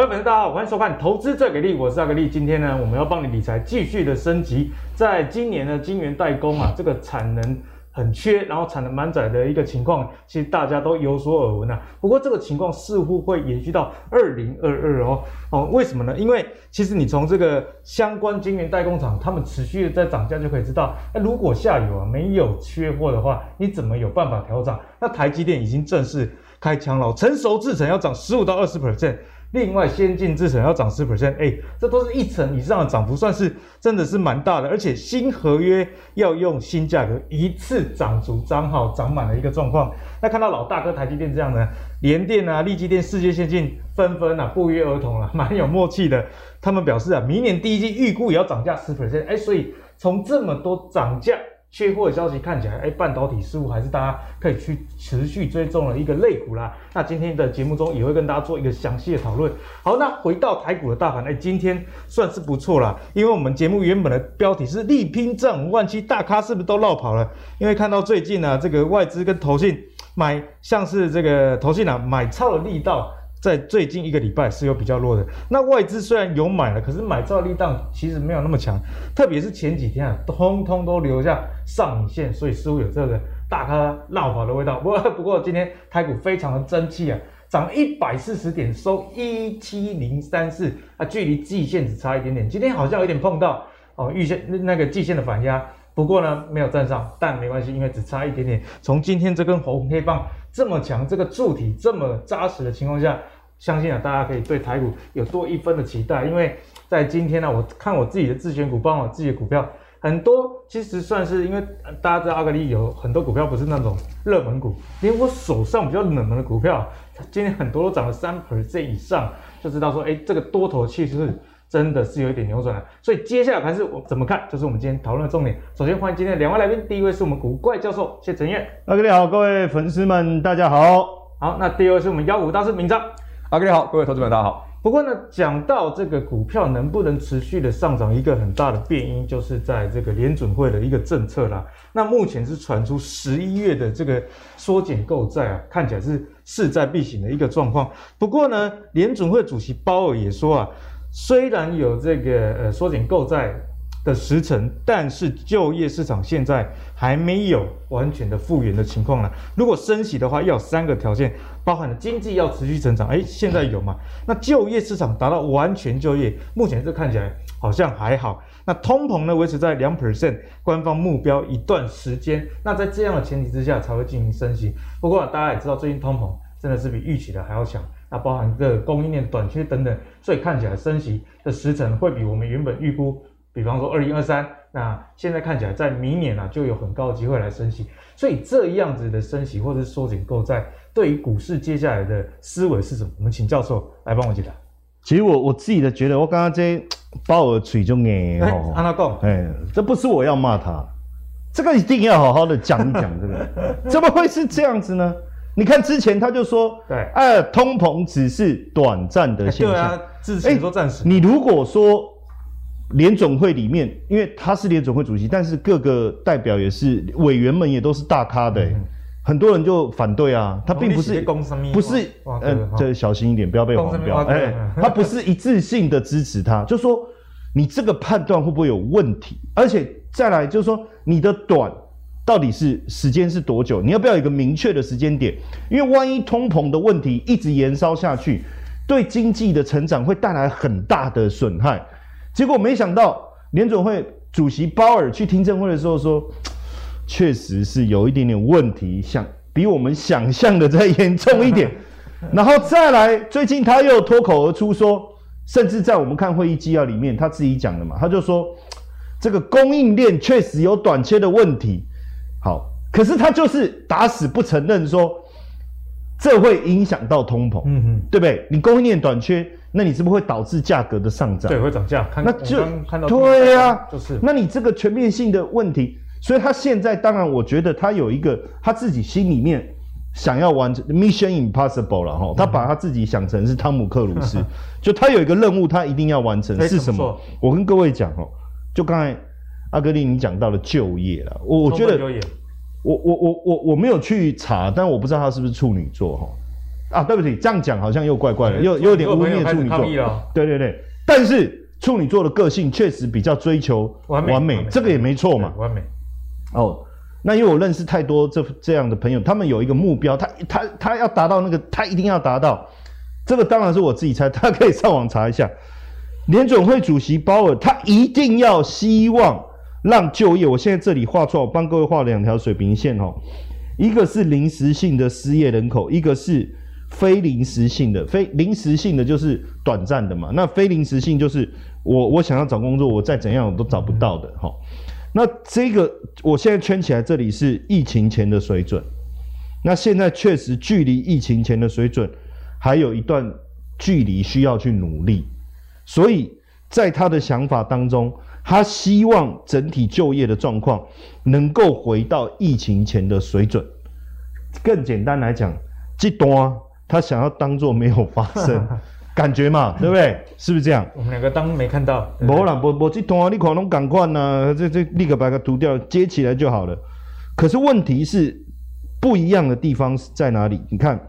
各位粉丝，大家好，欢迎收看《投资最给力》，我是阿格力。今天呢，我们要帮你理财继续的升级。在今年呢，晶圆代工啊，这个产能很缺，然后产能满载的一个情况，其实大家都有所耳闻啊。不过这个情况似乎会延续到二零二二哦。哦，为什么呢？因为其实你从这个相关晶圆代工厂，他们持续的在涨价，就可以知道，那如果下游啊没有缺货的话，你怎么有办法调涨？那台积电已经正式开枪了，成熟制程要涨十五到二十 percent。另外，先进制程要涨十 percent，哎，这都是一成以上的涨幅，算是真的是蛮大的。而且新合约要用新价格一次涨足涨好涨满的一个状况。那看到老大哥台积电这样呢，联电啊、力积电、世界先进纷纷啊不约而同了，蛮有默契的。他们表示啊，明年第一季预估也要涨价十 percent，哎，所以从这么多涨价。缺货的消息看起来，哎，半导体似乎还是大家可以去持续追踪的一个类股啦。那今天的节目中也会跟大家做一个详细的讨论。好，那回到台股的大盘，哎，今天算是不错啦，因为我们节目原本的标题是力拼涨五万七，大咖是不是都绕跑了？因为看到最近呢、啊，这个外资跟投信买，像是这个投信啊买超的力道。在最近一个礼拜是有比较弱的，那外资虽然有买了，可是买超力道其实没有那么强，特别是前几天啊，通通都留下上影线，所以似乎有这个大咖落跑的味道。不过不过今天台股非常的争气啊，涨一百四十点，收一七零三四啊，距离季线只差一点点。今天好像有点碰到哦，预线那个季线的反压，不过呢没有站上，但没关系，因为只差一点点。从今天这根红黑棒。这么强，这个柱体这么扎实的情况下，相信啊，大家可以对台股有多一分的期待。因为在今天呢、我看我自己的自选股，包括我自己的股票，很多其实算是因为大家知道阿格力有很多股票不是那种热门股，连我手上比较冷门的股票，今天很多都涨了三 percent 以上，就知道说，哎，这个多头气势真的是有一点扭转了。所以接下来盘势我怎么看，就是我们今天讨论的重点。首先欢迎今天的两位来宾，第一位是我们古怪教授谢承彦，阿格力好，各位粉丝们大家好。好，那第二位是我们妖股大师明章，阿格力好，各位投资们大家好。不过呢，讲到这个股票能不能持续的上涨，一个很大的变因就是在这个联准会的一个政策啦。那目前是传出十一月的这个缩减购债啊，看起来是势在必行的一个状况。不过呢，联准会主席鲍尔也说啊。虽然有这个呃缩减购债的时程，但是就业市场现在还没有完全的复原的情况呢。如果升息的话，要有三个条件，包含了经济要持续成长，哎，现在有吗？那就业市场达到完全就业，目前这看起来好像还好。那通膨呢维持在两 percent 官方目标一段时间，那在这样的前提之下才会进行升息。不过大家也知道，最近通膨真的是比预期的还要强。那包含这个供应链短缺等等，所以看起来升息的时程会比我们原本预估，比方说二零二三，那现在看起来在明年啊就有很高的机会来升息，所以这样子的升息或者是缩紧购债，对于股市接下来的思维是什么？我们请教授来帮我解答。其实我我自己的觉得，我刚刚这鲍尔嘴中哎，安娜讲，哎，这不是我要骂他，这个一定要好好的讲一讲，这个 怎么会是这样子呢？你看之前他就说，对，哎、啊，通膨只是短暂的现象。对啊，之前说暂时。你如果说联总会里面，因为他是联总会主席，但是各个代表也是委员们也都是大咖的，嗯、很多人就反对啊。他并不是不是，嗯，这小心一点，不要被黄标。哎，他不是一致性的支持他，就说你这个判断会不会有问题？而且再来就是说你的短。到底是时间是多久？你要不要有一个明确的时间点？因为万一通膨的问题一直延烧下去，对经济的成长会带来很大的损害。结果没想到联总会主席鲍尔去听证会的时候说，确实是有一点点问题，想比我们想象的再严重一点。然后再来，最近他又脱口而出说，甚至在我们看会议纪要里面，他自己讲的嘛，他就说这个供应链确实有短缺的问题。好，可是他就是打死不承认说，这会影响到通膨，嗯哼，对不对？你供应链短缺，那你是不是会导致价格的上涨？对，会涨价。那就看到对呀、啊，就是。那你这个全面性的问题，所以他现在当然，我觉得他有一个他自己心里面想要完成 Mission Impossible 了哈，他把他自己想成是汤姆克鲁斯，就他有一个任务，他一定要完成是什么？我跟各位讲哦，就刚才。阿格力，你讲到了就业了，我我觉得，我我我我我没有去查，但我不知道他是不是处女座哈。啊，对不起，这样讲好像又怪怪的，又又有点污蔑处女座。对对对，但是处女座的个性确实比较追求完美，完美这个也没错嘛。完美。哦，那因为我认识太多这这样的朋友，他们有一个目标，他他他要达到那个，他一定要达到。这个当然是我自己猜，他可以上网查一下。联准会主席鲍尔，他一定要希望让就业。我现在这里画出来，我帮各位画了两条水平线哦，一个是临时性的失业人口，一个是。非临时性的，非临时性的就是短暂的嘛。那非临时性就是我我想要找工作，我再怎样我都找不到的哈、那这个我现在圈起来，这里是疫情前的水准。那现在确实距离疫情前的水准还有一段距离需要去努力。所以在他的想法当中，他希望整体就业的状况能够回到疫情前的水准。更简单来讲，这段。他想要当做没有发生，感觉嘛，对不对？是不是这样？我们两个当没看到。不啦，不不，这段啊，你可能赶快呢，这这立刻把它涂掉，接起来就好了。可是问题是，不一样的地方是在哪里？你看，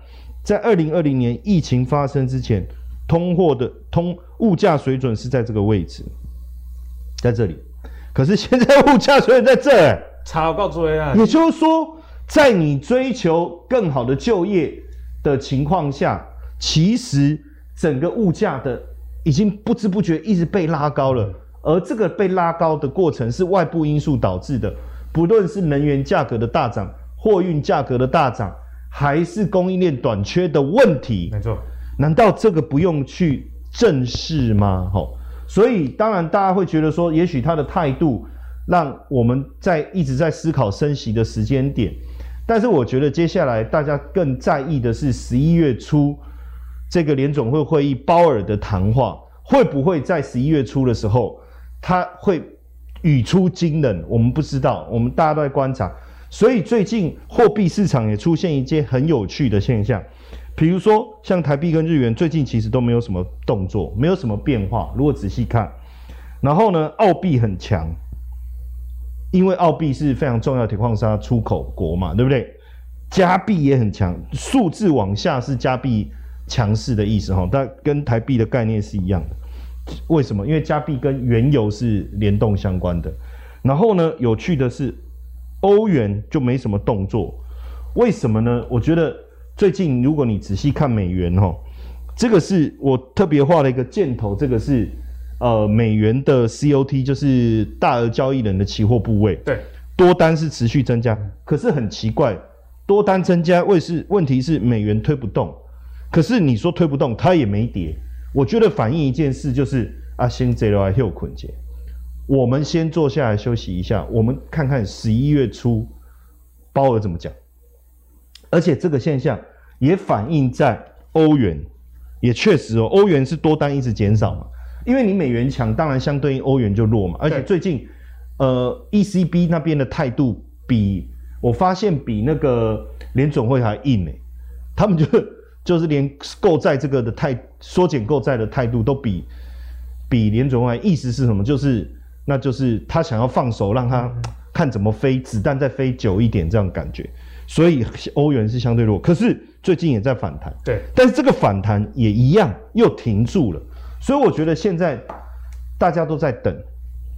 在二零二零年疫情发生之前，通货的通物价水准是在这个位置，在这里。可是现在物价水准在这儿，差够多啊！也就是说，在你追求更好的就业。的情况下，其实整个物价的已经不知不觉一直被拉高了，而这个被拉高的过程是外部因素导致的，不论是能源价格的大涨、货运价格的大涨，还是供应链短缺的问题。没错，难道这个不用去正视吗？吼，所以当然大家会觉得说，也许他的态度让我们在一直在思考升息的时间点。但是我觉得接下来大家更在意的是十一月初这个联总会会议鲍尔的谈话会不会在十一月初的时候他会语出惊人？我们不知道，我们大家都在观察。所以最近货币市场也出现一些很有趣的现象，比如说像台币跟日元最近其实都没有什么动作，没有什么变化。如果仔细看，然后呢，澳币很强。因为澳币是非常重要的铁矿砂出口国嘛，对不对？加币也很强，数字往下是加币强势的意思哈，但跟台币的概念是一样的。为什么？因为加币跟原油是联动相关的。然后呢，有趣的是，欧元就没什么动作，为什么呢？我觉得最近如果你仔细看美元哦，这个是我特别画了一个箭头，这个是。呃，美元的 COT 就是大额交易人的期货部位，对，多单是持续增加，可是很奇怪，多单增加，为是问题是美元推不动，可是你说推不动，它也没跌，我觉得反映一件事就是啊，先这来又捆结，我们先坐下来休息一下，我们看看十一月初鲍尔怎么讲，而且这个现象也反映在欧元，也确实哦，欧元是多单一直减少嘛。因为你美元强，当然相对应欧元就弱嘛。而且最近，呃，ECB 那边的态度比我发现比那个联总会还硬诶，他们就 就是连购债这个的态缩减购债的态度都比比联总会，意思是什么？就是那就是他想要放手，让他看怎么飞，子弹再飞久一点这样感觉。所以欧元是相对弱，可是最近也在反弹。对，但是这个反弹也一样又停住了。所以我觉得现在大家都在等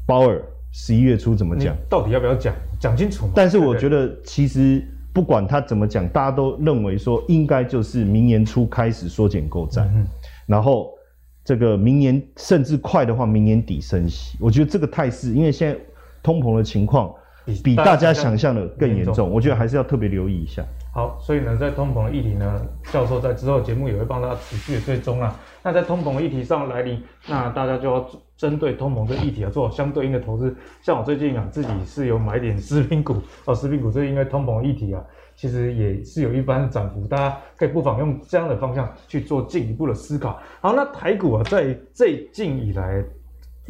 鲍尔十一月初怎么讲，到底要不要讲，讲清楚。但是我觉得其实不管他怎么讲，大家都认为说应该就是明年初开始缩减购债，然后这个明年甚至快的话，明年底升息。我觉得这个态势，因为现在通膨的情况比大家想象的更严重，我觉得还是要特别留意一下。好，所以呢，在通膨的议题呢，教授在之后节目也会帮大家持续的追踪啊。那在通膨的议题上来临，那大家就要针对通膨这个议题啊，做相对应的投资。像我最近啊，自己是有买点食品股哦，食品股这因为通膨的议题啊，其实也是有一番涨幅，大家可以不妨用这样的方向去做进一步的思考。好，那台股啊，在最近以来。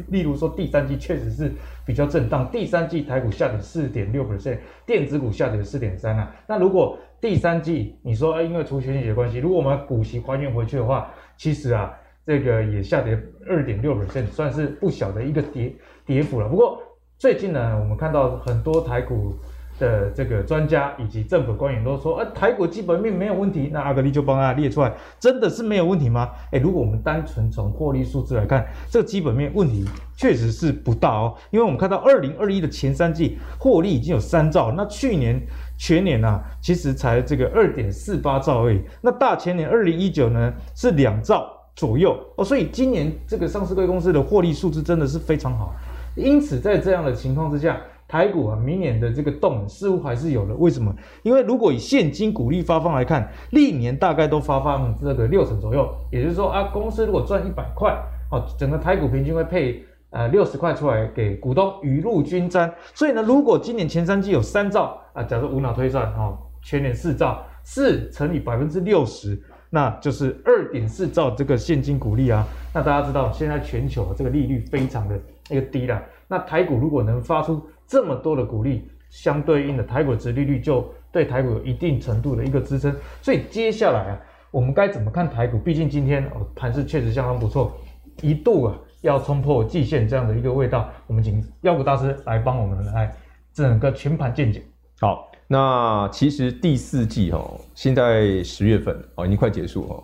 例如说，第三季确实是比较震荡。第三季台股下跌四点六 percent，电子股下跌四点三啊。那如果第三季你说，因为除权息的关系，如果我们股息还原回去的话，其实啊，这个也下跌二点六 percent，算是不小的一个跌跌幅了。不过最近呢，我们看到很多台股的这个专家以及政府官员都说，呃，台股基本面没有问题。那阿格力就帮大家列出来，真的是没有问题吗？诶，如果我们单纯从获利数字来看，这个基本面问题确实是不大哦。因为我们看到二零二一的前三季获利已经有三兆，那去年全年啊，其实才这个二点四八兆而已。那大前年二零一九呢是两兆左右哦，所以今年这个上市贵公司的获利数字真的是非常好。因此在这样的情况之下，台股啊，明年的这个动似乎还是有的。为什么？因为如果以现金股利发放来看，历年大概都发放这个六成左右。也就是说啊，公司如果赚一百块，哦，整个台股平均会配呃六十块出来给股东，雨露均沾。所以呢，如果今年前三季有三兆啊，假如无脑推算哦，全年四兆，四乘以百分之六十，那就是二点四兆这个现金股利啊。那大家知道，现在全球这个利率非常的一个低了。那台股如果能发出这么多的股利，相对应的台股的殖利率就对台股有一定程度的一个支撑。所以接下来啊，我们该怎么看台股？毕竟今天哦盘势确实相当不错，一度啊要冲破季线这样的一个味道。我们请妖股大师来帮我们来整个全盘见解。好，那其实第四季哦，现在十月份哦已经快结束哦。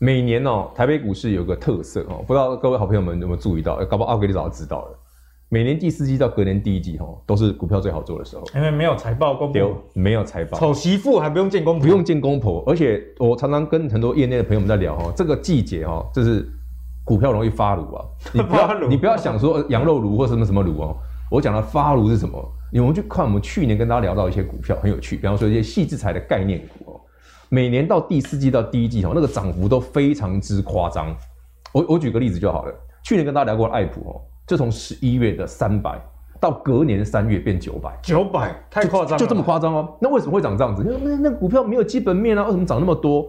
每年哦台北股市有个特色哦，不知道各位好朋友们有没有注意到？搞不好奥格力早就知道了。每年第四季到隔年第一季，吼，都是股票最好做的时候，因为没有财报公布，没有财报，丑媳妇还不用见公婆，不用见公婆，而且我常常跟很多业内的朋友们在聊，哈，这个季节，哈，就是股票容易发炉啊，你不要你不要想说羊肉炉或什么什么炉哦，我讲的发炉是什么？你们去看我们去年跟大家聊到一些股票很有趣，比方说一些细制材的概念股哦，每年到第四季到第一季，哈，那个涨幅都非常之夸张。我我举个例子就好了，去年跟大家聊过爱普哦。就从十一月的三百到隔年三月变九百，九百太夸张，就这么夸张哦。那为什么会涨这样子？那那股票没有基本面啊，为什么涨那么多？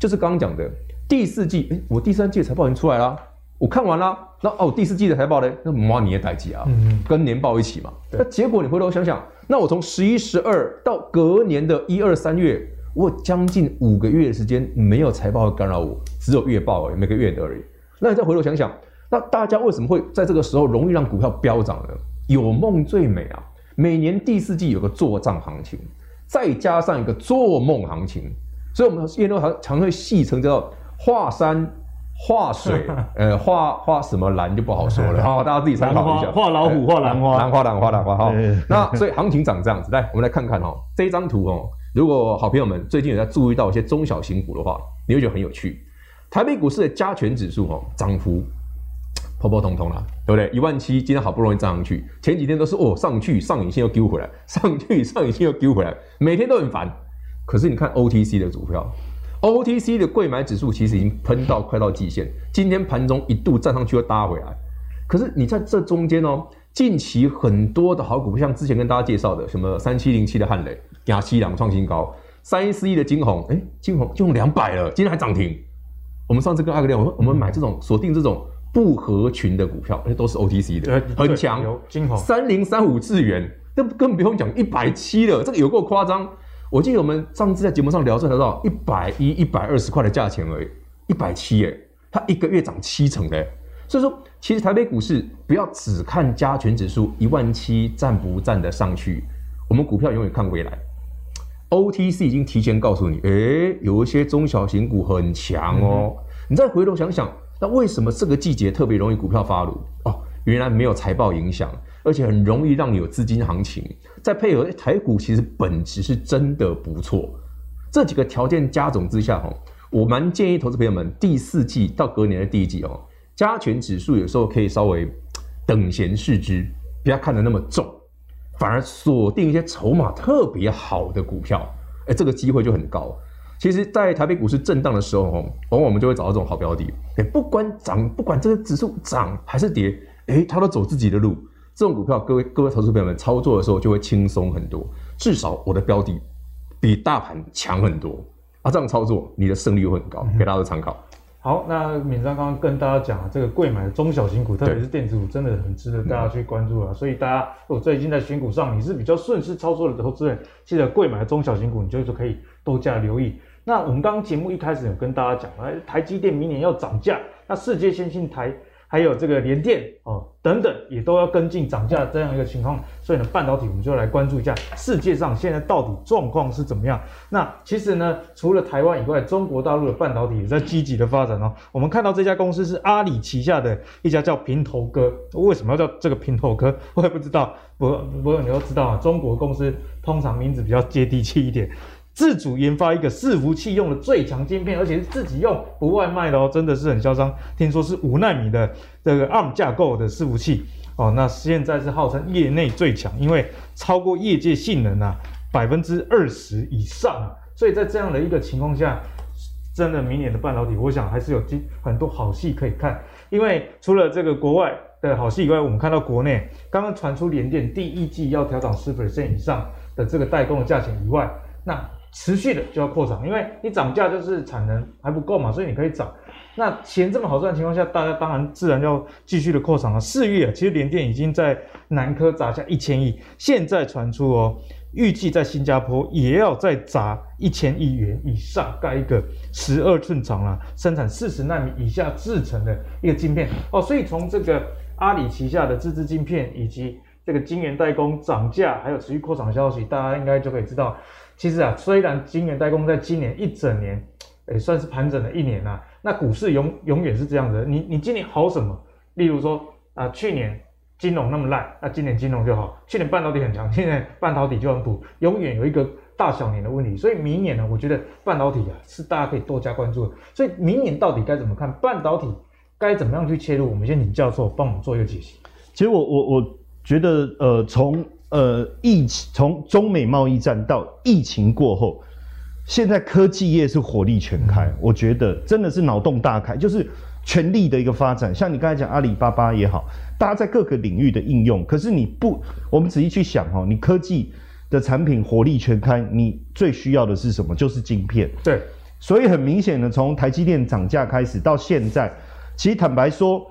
就是刚刚讲的第四季，哎，我第三季的财报已经出来啦，我看完了。那哦，第四季的财报呢？那妈你也待机啊，嗯、跟年报一起嘛。那结果你回头想想，那我从十一、十二到隔年的一二三月，我将近五个月的时间没有财报会干扰我，只有月报而已，每个月的而已。那你再回头想想。那大家为什么会在这个时候容易让股票飙涨呢？有梦最美啊！每年第四季有个做账行情，再加上一个做梦行情，所以我们业内常常会戏称叫做画山画水，呃，画画什么蓝就不好说了，好，大家自己参考一下。画老虎，画兰花，兰花，兰花，兰花，哈。那所以行情长这样子，来，我们来看看哦，这张图哦，如果好朋友们最近有在注意到一些中小型股的话，你会觉得很有趣。台北股市的加权指数哦，涨幅。波波通通啦，对不对？一万七，今天好不容易涨上去，前几天都是哦上去上影线又丢回来，上去上影线又丢回来，每天都很烦。可是你看 OTC 的股票，OTC 的柜买指数其实已经喷到快到季线，今天盘中一度站上去又搭回来。可是你在这中间哦，近期很多的好股票，像之前跟大家介绍的什么三七零七的汉磊，亚七两创新高，三一四一的晶宏，哎，晶宏就用两百了，今天还涨停。我们上次跟阿格聊，我说我们买这种锁定这种。不合群的股票，而且都是 OTC 的，很强。三零三五智源，那更不用讲一百七了，这个有够夸张。我记得我们上次在节目上聊，这聊到一百一、一百二十块的价钱而已，一百七耶，它一个月涨七成嘞。所以说，其实台北股市不要只看加权指数一万七站不站得上去，我们股票永远看未来。OTC 已经提前告诉你，诶，有一些中小型股很强哦，嗯、你再回头想想。那为什么这个季节特别容易股票发炉？哦，原来没有财报影响，而且很容易让你有资金行情，再配合台股其实本质是真的不错。这几个条件加总之下，哈，我蛮建议投资朋友们第四季到隔年的第一季哦，加权指数有时候可以稍微等闲视之，不要看得那么重，反而锁定一些筹码特别好的股票，哎，这个机会就很高。其实，在台北股市震荡的时候，往往我们就会找到这种好标的。哎不管涨，不管这个指数涨还是跌，哎，它都走自己的路。这种股票，各位各位投资朋友们操作的时候就会轻松很多。至少我的标的比大盘强很多啊！这样操作，你的胜率会很高，给大家参考。好，那敏章刚刚跟大家讲啊，这个贵买的中小型股，特别是电子股，真的很值得大家去关注啊。所以大家如果最近在选股上你是比较顺势操作的投资人，记得贵买的中小型股，你就是可以多加留意。那我们刚刚节目一开始有跟大家讲，哎，台积电明年要涨价，那世界先进台还有这个联电哦等等，也都要跟进涨价这样一个情况。所以呢，半导体我们就来关注一下世界上现在到底状况是怎么样。那其实呢，除了台湾以外，中国大陆的半导体也在积极的发展哦。我们看到这家公司是阿里旗下的一家叫平头哥，为什么要叫这个平头哥？我也不知道。不不过你都知道啊，中国公司通常名字比较接地气一点。自主研发一个伺服器用的最强晶片，而且是自己用不外卖的哦，真的是很嚣张。听说是五纳米的这个 ARM 架构的伺服器哦，那现在是号称业内最强，因为超过业界性能啊百分之二十以上。所以在这样的一个情况下，真的明年的半导体，我想还是有很多好戏可以看。因为除了这个国外的好戏以外，我们看到国内刚刚传出联电第一季要调涨十 percent 以上的这个代工的价钱以外，那持续的就要扩厂，因为你涨价就是产能还不够嘛，所以你可以涨。那钱这么好赚的情况下，大家当然自然要继续的扩厂了。四月，其实联电已经在南科砸下一千亿，现在传出哦，预计在新加坡也要再砸一千亿元以上，盖一个十二寸厂啦，生产四十纳米以下制成的一个晶片哦。所以从这个阿里旗下的自制晶片以及这个晶圆代工涨价，还有持续扩厂的消息，大家应该就可以知道。其实啊，虽然晶圆代工在今年一整年，诶，算是盘整了一年呐、啊，那股市永永远是这样子。你你今年好什么？例如说啊，去年金融那么烂，那今年金融就好；去年半导体很强，今年半导体就很补。永远有一个大小年的问题。所以明年呢，我觉得半导体啊是大家可以多加关注的。所以明年到底该怎么看半导体？该怎么样去切入？我们先请教授帮我们做一个解析。其实我我我觉得呃从。呃，疫情从中美贸易战到疫情过后，现在科技业是火力全开，我觉得真的是脑洞大开，就是全力的一个发展。像你刚才讲阿里巴巴也好，大家在各个领域的应用，可是你不，我们仔细去想哦，你科技的产品火力全开，你最需要的是什么？就是晶片。对，所以很明显的，从台积电涨价开始到现在，其实坦白说。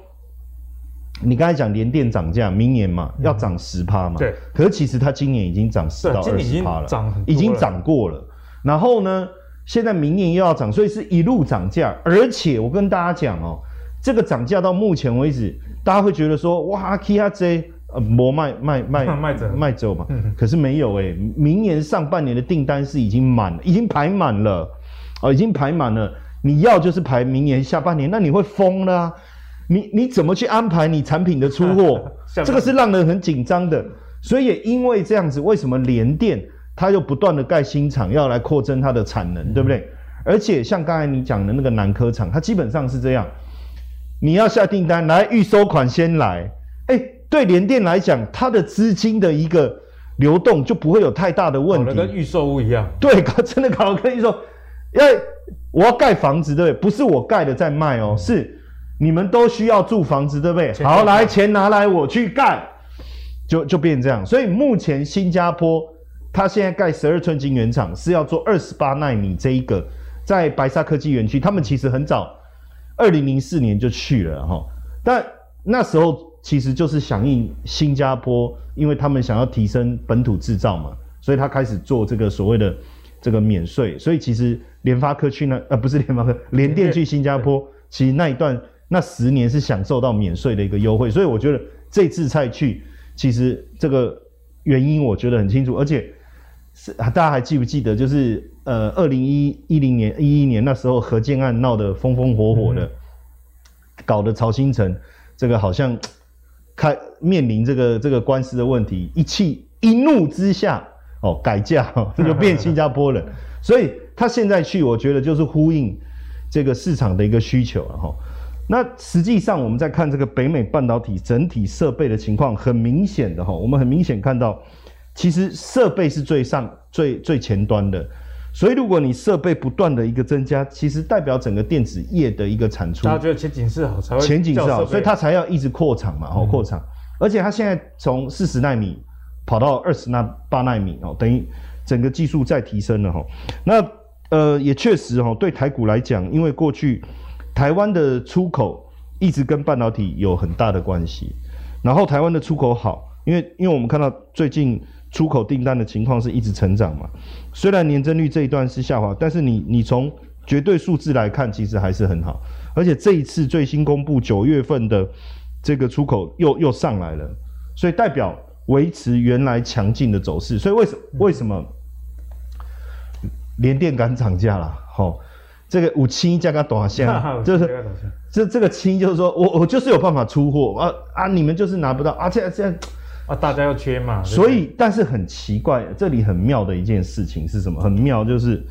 你刚才讲联电涨价，明年嘛要涨十趴嘛？对。可是其实它今年已经涨十到二十趴了，涨已经涨过了。然后呢，现在明年又要涨，所以是一路涨价。而且我跟大家讲哦，这个涨价到目前为止，大家会觉得说哇，K R J 呃，莫卖卖卖 卖走卖走嘛。可是没有诶、欸，明年上半年的订单是已经满了，已经排满了哦，已经排满了。你要就是排明年下半年，那你会疯了啊。你你怎么去安排你产品的出货？这个是让人很紧张的。所以也因为这样子，为什么联电它又不断的盖新厂，要来扩增它的产能，对不对？而且像刚才你讲的那个南科厂，它基本上是这样，你要下订单来预收款先来。哎，对联电来讲，它的资金的一个流动就不会有太大的问题，跟预售屋一样。对，真的搞得跟预售，因为我要盖房子，对不对？不是我盖的在卖哦，是。你们都需要住房子，对不对？好，来，钱拿来，我去盖，就就变成这样。所以目前新加坡，它现在盖十二寸晶圆厂是要做二十八纳米这一个，在白沙科技园区，他们其实很早，二零零四年就去了哈。但那时候其实就是响应新加坡，因为他们想要提升本土制造嘛，所以他开始做这个所谓的这个免税。所以其实联发科去那，呃，不是联发科，联电去新加坡，其实那一段。那十年是享受到免税的一个优惠，所以我觉得这次再去，其实这个原因我觉得很清楚，而且是大家还记不记得，就是呃，二零一一零年一一年那时候何建案闹得风风火火的，嗯、搞得曹新城这个好像开面临这个这个官司的问题，一气一怒之下哦改嫁这，就变新加坡人，所以他现在去，我觉得就是呼应这个市场的一个需求了哈。那实际上，我们在看这个北美半导体整体设备的情况，很明显的哈，我们很明显看到，其实设备是最上最最前端的，所以如果你设备不断的一个增加，其实代表整个电子业的一个产出，大家觉得前景是好，才会前景是好，所以它才要一直扩厂嘛，哦，扩厂，而且它现在从四十纳米跑到二十纳八纳米哦，等于整个技术在提升了哈。那呃，也确实哈，对台股来讲，因为过去。台湾的出口一直跟半导体有很大的关系，然后台湾的出口好，因为因为我们看到最近出口订单的情况是一直成长嘛，虽然年增率这一段是下滑，但是你你从绝对数字来看，其实还是很好。而且这一次最新公布九月份的这个出口又又上来了，所以代表维持原来强劲的走势。所以为什为什么联电敢涨价了？好，这个五七加个短线，就是这这个七就是说我我就是有办法出货啊啊，你们就是拿不到啊，这这啊，大家要缺嘛。所以，但是很奇怪，这里很妙的一件事情是什么？很妙就是，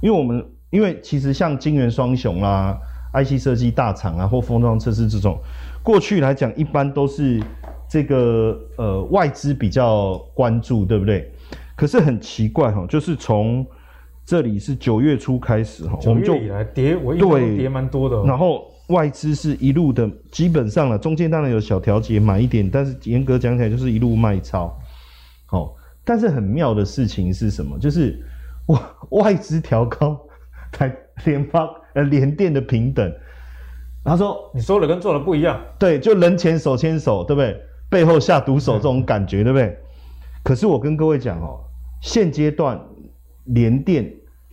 因为我们因为其实像晶圆双雄啦。IC 设计大厂啊，或封装测试这种，过去来讲一般都是这个呃外资比较关注，对不对？可是很奇怪哈，就是从这里是九月初开始哈，我们就来跌，我一路跌蛮多的。然后外资是一路的，基本上了，中间当然有小调节买一点，但是严格讲起来就是一路卖超。好，但是很妙的事情是什么？就是外 外资调高才联发。呃，联电的平等，他说你说的跟做的不一样，对，就人前手牵手，对不对？背后下毒手这种感觉，对不对？可是我跟各位讲哦，现阶段联电，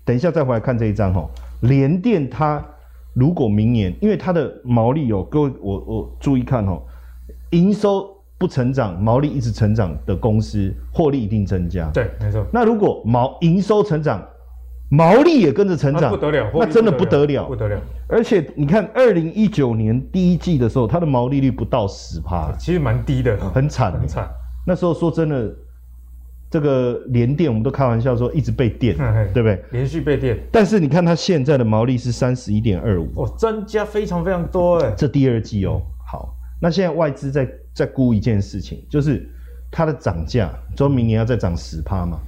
等一下再回来看这一张哦，联电它如果明年，因为它的毛利有各位，我我注意看哦，营收不成长，毛利一直成长的公司，获利一定增加。对，没错。那如果毛营收成长，毛利也跟着成长，那不得了，那真的不得了，不得了。而且你看，二零一九年第一季的时候，它的毛利率不到十趴，其实蛮低的，很惨，很惨。那时候说真的，这个联电我们都开玩笑说一直被电，对不对？连续被电。但是你看它现在的毛利是三十一点二五，哦，增加非常非常多哎。这第二季哦，好，那现在外资在在估一件事情，就是它的涨价，说明年要再涨十趴嘛。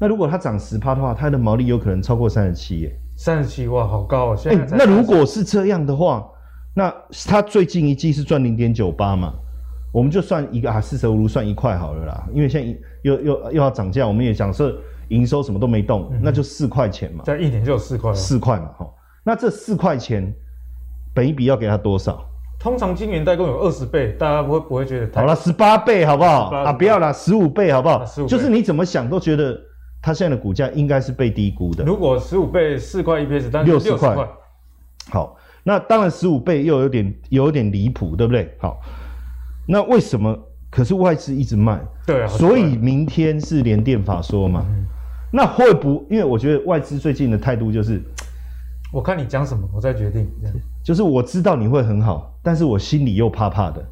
那如果它涨十趴的话，它的毛利有可能超过三十七耶。三十七哇，好高哦！现在、欸、那如果是这样的话，那它最近一季是赚零点九八嘛？我们就算一个啊，四舍五入算一块好了啦。因为现在又又又要涨价，我们也假设营收什么都没动，嗯、那就四块钱嘛。在一年就有四块。四块嘛，哈。那这四块钱，本一比要给他多少？通常晶圆代工有二十倍，大家不会不会觉得太？好了，十八倍好不好？啊，不要啦，十五倍好不好？就是你怎么想都觉得。它现在的股价应该是被低估的。如果十五倍四块 EPS，但是六十块。好，那当然十五倍又有点有点离谱，对不对？好，那为什么？可是外资一直卖，对啊。所以明天是联电法说嘛？嗯、那会不？因为我觉得外资最近的态度就是，我看你讲什么，我再决定。就是我知道你会很好，但是我心里又怕怕的。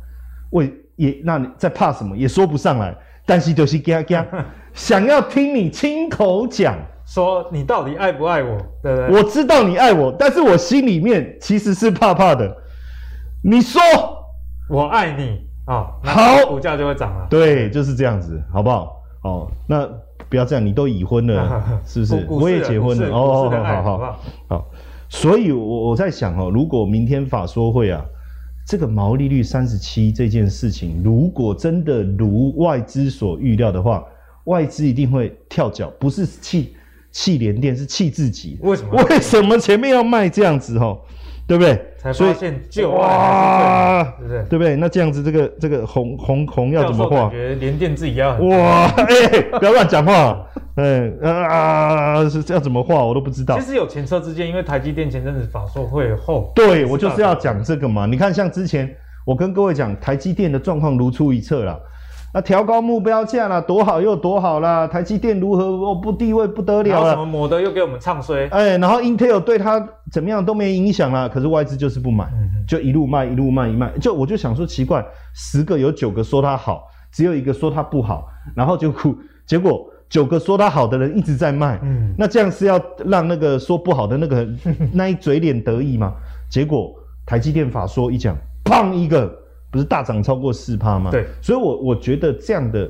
为也，那你在怕什么？也说不上来。但是就是嘎嘎。想要听你亲口讲，说你到底爱不爱我，对不对？我知道你爱我，但是我心里面其实是怕怕的。你说我爱你啊，哦、好，股价就会涨了。对，就是这样子，好不好？哦，那不要这样，你都已婚了，是不是？我也结婚了，哦，好好好。所以，我我在想哦，如果明天法说会啊，这个毛利率三十七这件事情，如果真的如外资所预料的话，外资一定会跳脚，不是气气联电，是气自己。为什么？为什么前面要卖这样子？吼，对不对？才发现旧爱，对不对？对不对？那这样子，这个这个红红红要怎么画？感觉联电自己要哇！哎、欸，不要乱讲话。哎啊，是要怎么画？我都不知道。其实有前车之鉴，因为台积电前阵子法说会后，对我就是要讲这个嘛。你看，像之前我跟各位讲，台积电的状况如出一辙啦。那调高目标价了，多好又多好啦！台积电如何？哦，不地位不得了了。什么抹的又给我们唱衰？哎，然后 Intel 对它怎么样都没影响啦。可是外资就是不买，就一路卖，一路卖，一卖。就我就想说奇怪，十个有九个说它好，只有一个说它不好，然后就哭。结果九个说它好的人一直在卖。嗯，那这样是要让那个说不好的那个 那一嘴脸得意吗？结果台积电法说一讲，砰一个。不是大涨超过四趴吗？对，所以我，我我觉得这样的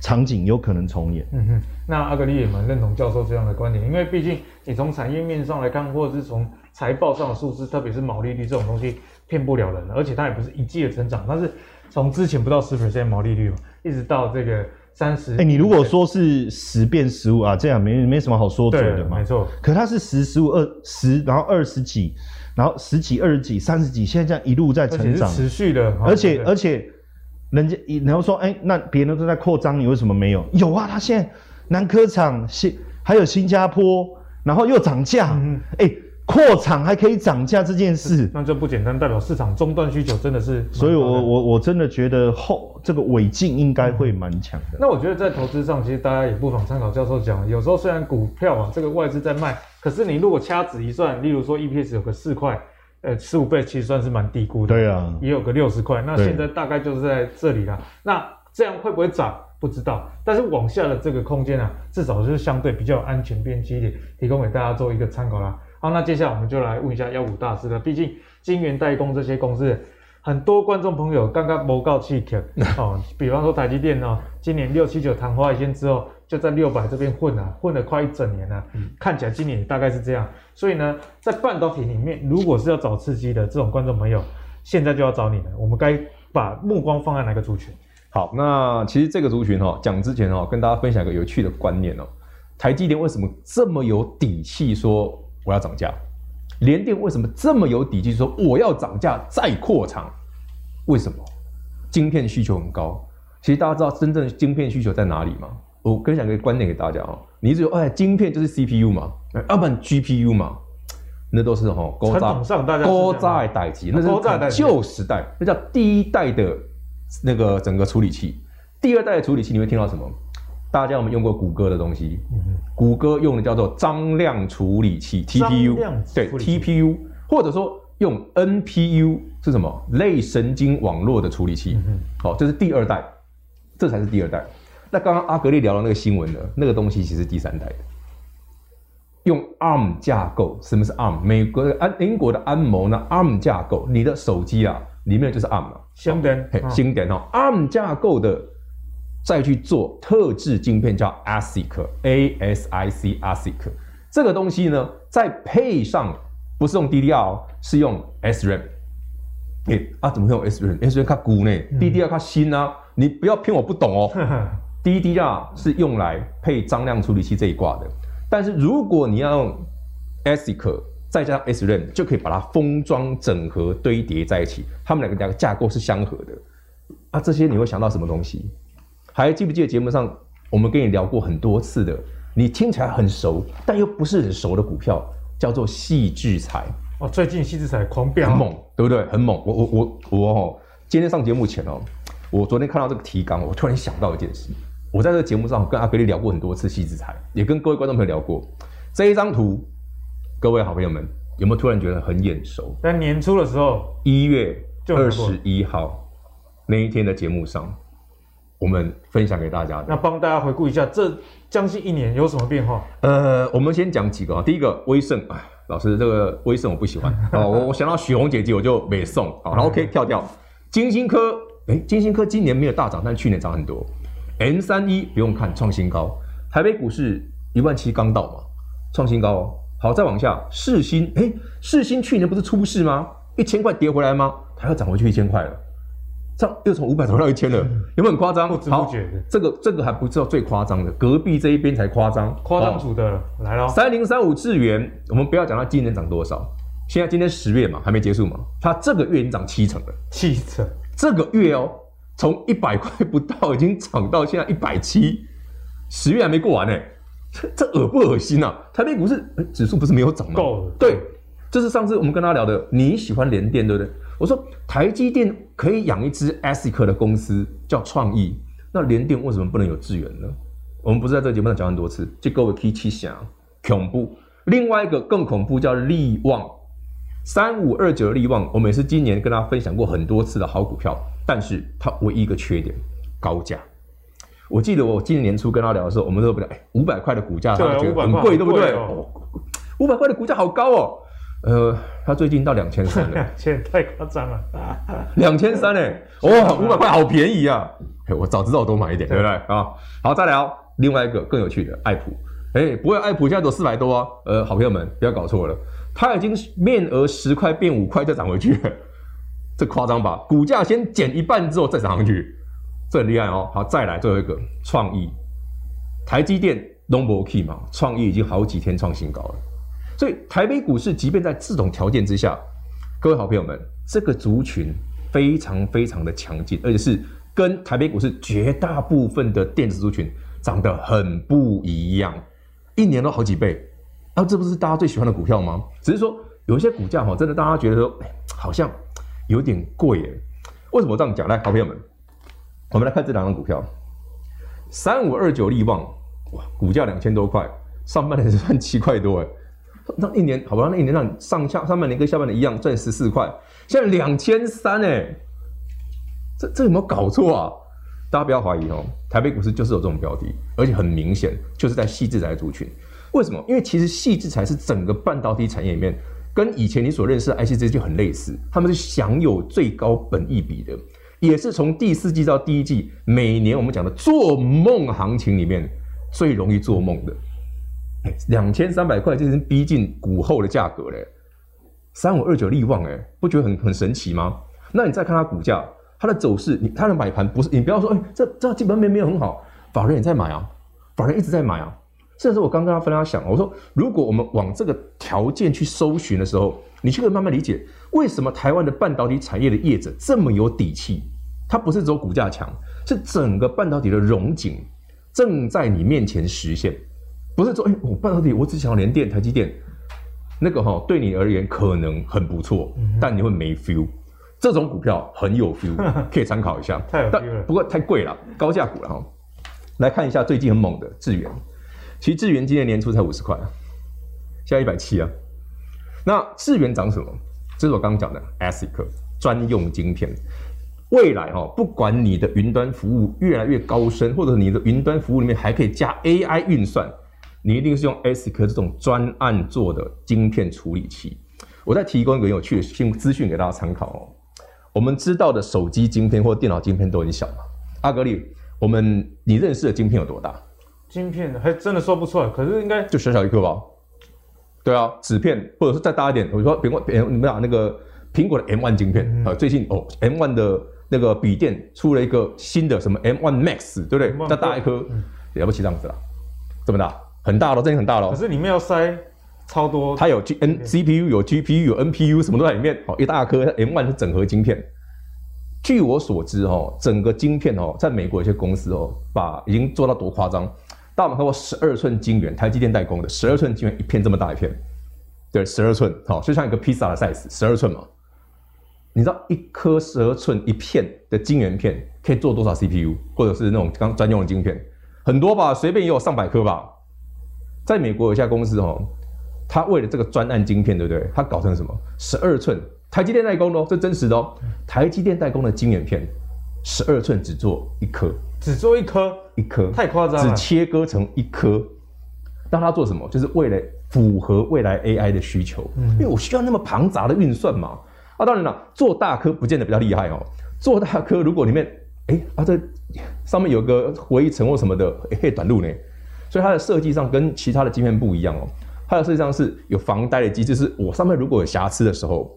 场景有可能重演。嗯哼，那阿格力也蛮认同教授这样的观点，因为毕竟你从产业面上来看，或者是从财报上的数字，特别是毛利率这种东西骗不了人，而且它也不是一季的成长，它是从之前不到十 percent 毛利率嘛，一直到这个三十。哎、欸，你如果说是十变十五啊，这样没没什么好说嘴的嘛。没错，可它是十、十五、二十，然后二十几。然后十几、二十几、三十几，现在这样一路在成长，持续的。而且而且，人家然后说，哎，那别人都在扩张，你为什么没有？有啊，他现在南科厂新还有新加坡，然后又涨价，哎、扩厂还可以涨价这件事，那就不简单，代表市场终端需求真的是。所以我我我真的觉得后这个尾劲应该会蛮强的。那我觉得在投资上，其实大家也不妨参考教授讲，有时候虽然股票啊这个外资在卖，可是你如果掐指一算，例如说 EPS 有个四块，呃十五倍，其实算是蛮低估的。对啊，也有个六十块，那现在大概就是在这里了。那这样会不会涨？不知道，但是往下的这个空间啊，至少就是相对比较安全边际一点，提供给大家做一个参考啦。好，那接下来我们就来问一下幺五大师了。毕竟晶圆代工这些公司，很多观众朋友刚刚谋告弃权哦。比方说台积电哦，今年六七九昙花一现之后，就在六百这边混啊，混了快一整年了，嗯。看起来今年大概是这样。所以呢，在半导体里面，如果是要找刺激的这种观众朋友，现在就要找你了。我们该把目光放在哪个族群？好，那其实这个族群哈，讲之前哈，跟大家分享一个有趣的观念哦。台积电为什么这么有底气说我要涨价？联电为什么这么有底气说我要涨价再扩厂？为什么？晶片需求很高。其实大家知道真正的晶片需求在哪里吗？我分享一个观念给大家啊，你一直说哎，晶片就是 CPU 嘛，要不然 GPU 嘛，那都是哈，传统上大家高在代机，那是旧时代，那叫第一代的。那个整个处理器，第二代的处理器你会听到什么？大家有没有用过谷歌的东西？嗯、谷歌用的叫做张量处理器 （TPU），对 TPU，或者说用 NPU 是什么？类神经网络的处理器。好、嗯，这是第二代，这才是第二代。那刚刚阿格力聊的那个新闻呢？那个东西其实第三代的，用 ARM 架构。什么是 ARM？美国的安英国的安谋呢？ARM 架构，你的手机啊。里面就是 ARM 了，新点，嘿，新点哦，ARM 架构的，再去做特制晶片叫 ASIC，A S I C ASIC，这个东西呢，再配上不是用 DDR，是用 SRAM，哎啊，怎么会用 SRAM？SRAM 它古呢，DDR 它新啊，你不要骗我不懂哦 ，DDR 是用来配张量处理器这一挂的，但是如果你要用 ASIC。再加上 SRAM 就可以把它封装、整合、堆叠在一起，它们两个两个架构是相合的。啊，这些你会想到什么东西？还记不记得节目上我们跟你聊过很多次的，你听起来很熟但又不是很熟的股票，叫做矽智财。哦，最近矽智财狂飙，很猛，对不对？很猛。我我我我哦，今天上节目前哦，我昨天看到这个提纲，我突然想到一件事。我在这个节目上跟阿格力聊过很多次矽智财，也跟各位观众朋友聊过这一张图。各位好朋友们，有没有突然觉得很眼熟？在年初的时候，一月二十一号那一天的节目上，我们分享给大家的。那帮大家回顾一下，这将近一年有什么变化？呃，我们先讲几个啊。第一个，威盛，哎，老师，这个威盛我不喜欢 哦。我我想到许红姐姐，我就没送。好，然后 OK 跳掉。金星科，哎，金星科今年没有大涨，但去年涨很多。M 三一不用看，创新高。台北股市一万七刚到嘛，创新高哦。好，再往下，世新，哎，世新去年不是出事吗？一千块跌回来吗？它要涨回去一千块了，这样又从五百涨到一千了，有没有很夸张？不知不觉的，这个这个还不知道最夸张的，隔壁这一边才夸张，夸张组的、哦、来了。三零三五智源，我们不要讲它今年涨多少，现在今天十月嘛，还没结束嘛，它这个月已经涨七成了，七成，这个月哦，从一百块不到已经涨到现在一百七，十月还没过完呢。这这恶不恶心呐、啊？台北股市指数不是没有涨吗？够了。对，这是上次我们跟他聊的。你喜欢联电对不对？我说台积电可以养一只 ASIC 的公司叫创意，那联电为什么不能有智源呢？我们不是在这个节目上讲很多次，这各位可以去想，恐怖。另外一个更恐怖叫利旺，三五二九的利旺，我们也是今年跟大家分享过很多次的好股票，但是它唯一一个缺点，高价。我记得我今年年初跟他聊的时候，我们都不讲，哎，五百块的股价，他觉得很贵，对不对？五百块的股价好高哦。呃，他最近到两千三了，两千太夸张了，两千三哎，哇，五百块好便宜啊！我早知道我多买一点，对不对啊？好，再聊另外一个更有趣的爱普，哎，不会，爱普现在都四百多啊。呃，好朋友们不要搞错了，它已经面额十块变五块再涨回去了，这夸张吧？股价先减一半之后再涨上去。这很厉害哦！好，再来最后一个创意，台积电 number key 嘛，创意已经好几天创新高了。所以台北股市即便在这种条件之下，各位好朋友们，这个族群非常非常的强劲，而且是跟台北股市绝大部分的电子族群长得很不一样，一年都好几倍。啊，这不是大家最喜欢的股票吗？只是说有一些股价哈，真的大家觉得说，哎，好像有点贵耶。为什么这样讲？来，好朋友们，我们来看这两张股票，三五二九力旺，哇，股价两千多块，上半年是赚七块多哎，那一年好吧，那一年让你上下上半年跟下半年一样赚十四块，现在两千三哎，这这有没有搞错啊？大家不要怀疑哦，台北股市就是有这种标的，而且很明显就是在矽智财族群。为什么？因为其实矽智财是整个半导体产业里面，跟以前你所认识的 IC 之就很类似，他们是享有最高本益比的，也是从第四季到第一季每年我们讲的做梦行情里面最容易做梦的。两千三百块，这是逼近股后的价格嘞。三五二九力旺，哎，不觉得很很神奇吗？那你再看它股价，它的走势，你它的买盘不是你不要说，哎，这这基本面没有很好，法人也在买啊，法人一直在买啊。甚至我刚跟他分享，我说，如果我们往这个条件去搜寻的时候，你就可以慢慢理解为什么台湾的半导体产业的业者这么有底气。它不是只有股价强，是整个半导体的融景正在你面前实现。不是说，哎，我半导体我只想要联电、台积电，那个哈对你而言可能很不错，但你会没 feel。这种股票很有 feel，可以参考一下。太有 feel 了，不过太贵了，高价股了哈。来看一下最近很猛的智原。其实智原今年年初才五十块啊，现在一百七啊。那智原涨什么？这是我刚刚讲的 ASIC 专用晶片。未来哈，不管你的云端服务越来越高深，或者你的云端服务里面还可以加 AI 运算，你一定是用 ASIC 这种专案做的晶片处理器。我再提供一个有趣的新资讯给大家参考哦。我们知道的手机晶片或电脑晶片都很小嘛。阿格力，我们你认识的晶片有多大？晶片还真的说不出来，可是应该就小小一颗吧。对啊，纸片或者是再大一点。我说苹果，你们讲那个苹果的 M1 晶片啊，嗯、最近哦，M1 的那个笔电出了一个新的什么 M1 Max，对不对？再大一颗，嗯、了不起这样子啦，这么大，很大了，真的很大了。可是里面要塞超多，它有 G N CPU，有 GPU，有 NPU，什么都在里面。哦，一大颗 M1 是整合晶片。据我所知，哦，整个晶片哦，在美国有些公司哦，把已经做到多夸张。大家有看过十二寸晶圆？台积电代工的十二寸晶圆，一片这么大一片，对，十二寸，好，就像一个披萨的 size，十二寸嘛。你知道一颗十二寸一片的晶圆片可以做多少 CPU，或者是那种刚专用的晶片？很多吧，随便也有上百颗吧。在美国有一家公司哦，他为了这个专案晶片，对不对？他搞成什么？十二寸，台积电代工的哦，这真实的哦。台积电代工的晶圆片，十二寸只做一颗。只做一颗，一颗太夸张了。只切割成一颗，让它做什么？就是为了符合未来 AI 的需求，嗯、因为我需要那么庞杂的运算嘛。啊，当然了，做大颗不见得比较厉害哦。做大颗如果里面，哎、欸，啊这上面有个回忆层或什么的，欸、可以短路呢。所以它的设计上跟其他的晶片不一样哦。它的设计上是有防呆的机制，是我上面如果有瑕疵的时候。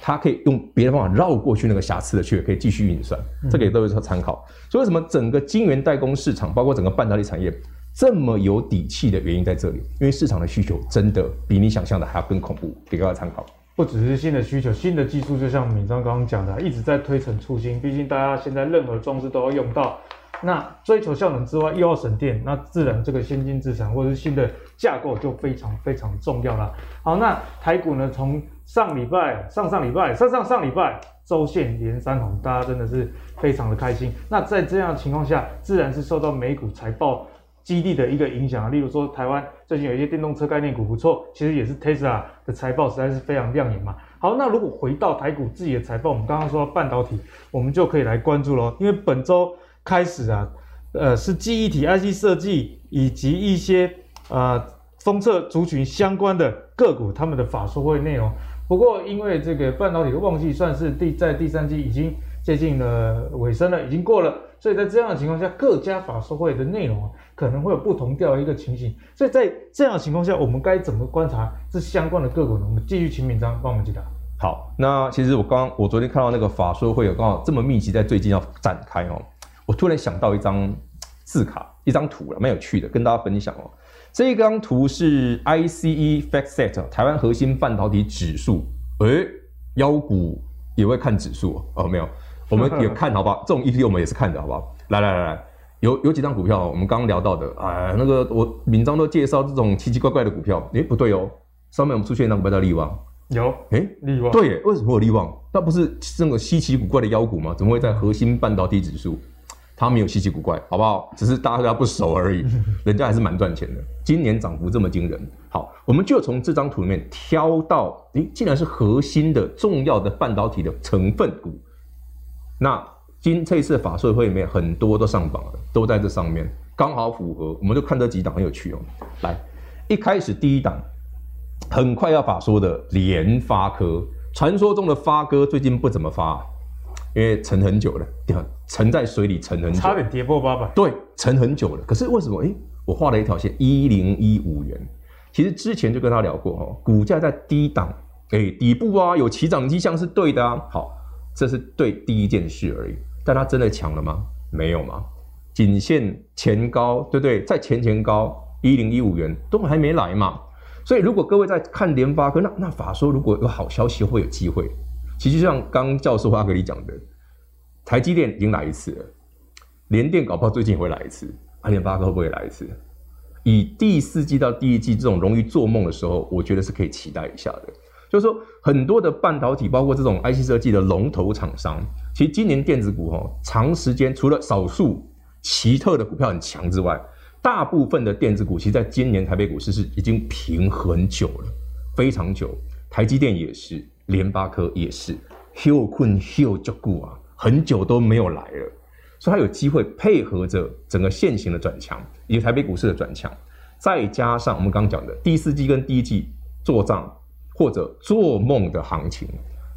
它可以用别的方法绕过去那个瑕疵的区，可以继续运算，这个也都有参考。所以为什么整个晶圆代工市场，包括整个半导体产业这么有底气的原因在这里？因为市场的需求真的比你想象的还要更恐怖，给大家参考。不只是新的需求，新的技术，就像闵章刚刚讲的，一直在推陈出新。毕竟大家现在任何装置都要用到。那追求效能之外，又要省电，那自然这个先进制程或者是新的架构就非常非常重要了。好，那台股呢，从上礼拜、上上礼拜、上上上礼拜周线连三红，大家真的是非常的开心。那在这样的情况下，自然是受到美股财报激励的一个影响啊。例如说，台湾最近有一些电动车概念股不错，其实也是 Tesla 的财报实在是非常亮眼嘛。好，那如果回到台股自己的财报，我们刚刚说到半导体，我们就可以来关注喽，因为本周。开始啊，呃，是记忆体 IC 设计以及一些呃封测族群相关的个股，他们的法说会内容。不过，因为这个半导体的旺季算是第在第三季已经接近了尾声了，已经过了，所以在这样的情况下，各家法说会的内容可能会有不同调的一个情形。所以在这样的情况下，我们该怎么观察这相关的个股呢？我们继续请敏章帮我们解答。好，那其实我刚我昨天看到那个法说会有刚好这么密集，在最近要展开哦。我突然想到一张字卡，一张图了，蛮有趣的，跟大家分享哦。这一张图是 ICE FactSet 台湾核心半导体指数。诶，妖股也会看指数哦？没有，我们也看好不好？这种 EP 我们也是看的好不好？来来来来，有有几张股票，我们刚刚聊到的，哎，那个我敏章都介绍这种奇奇怪怪的股票，诶，不对哦，上面我们出现一张股票叫力旺，有，诶，力旺，对，为什么有力旺？那不是那个稀奇古怪的妖股吗？怎么会在核心半导体指数？它没有稀奇古怪，好不好？只是大家不熟而已，人家还是蛮赚钱的。今年涨幅这么惊人，好，我们就从这张图里面挑到，诶，竟然是核心的重要的半导体的成分股，那。今这一次的法说会里面很多都上榜了，都在这上面，刚好符合。我们就看这几档很有趣哦。来，一开始第一档，很快要法说的联发科，传说中的发哥最近不怎么发，因为沉很久了，沉在水里沉很久，差点跌破八百。对，沉很久了。可是为什么？诶，我画了一条线，一零一五元。其实之前就跟他聊过哦，股价在低档，诶，底部啊有起涨迹象是对的啊。好，这是对第一件事而已。但它真的强了吗？没有吗？仅限前高，对不对？在前前高一零一五元都还没来嘛。所以如果各位在看联发科，那那法说如果有好消息会有机会。其实就像刚教授阿格里讲的，台积电已经来一次了，联电搞不好最近也会来一次，啊，联发科会不会来一次？以第四季到第一季这种容易做梦的时候，我觉得是可以期待一下的。就是说，很多的半导体，包括这种 IC 设计的龙头厂商，其实今年电子股哈，长时间除了少数奇特的股票很强之外，大部分的电子股其实在今年台北股市是已经平很久了，非常久。台积电也是，联发科也是，休困休就股啊，很久都没有来了，所以它有机会配合着整个现行的转强，以及台北股市的转强，再加上我们刚刚讲的第四季跟第一季做账。或者做梦的行情，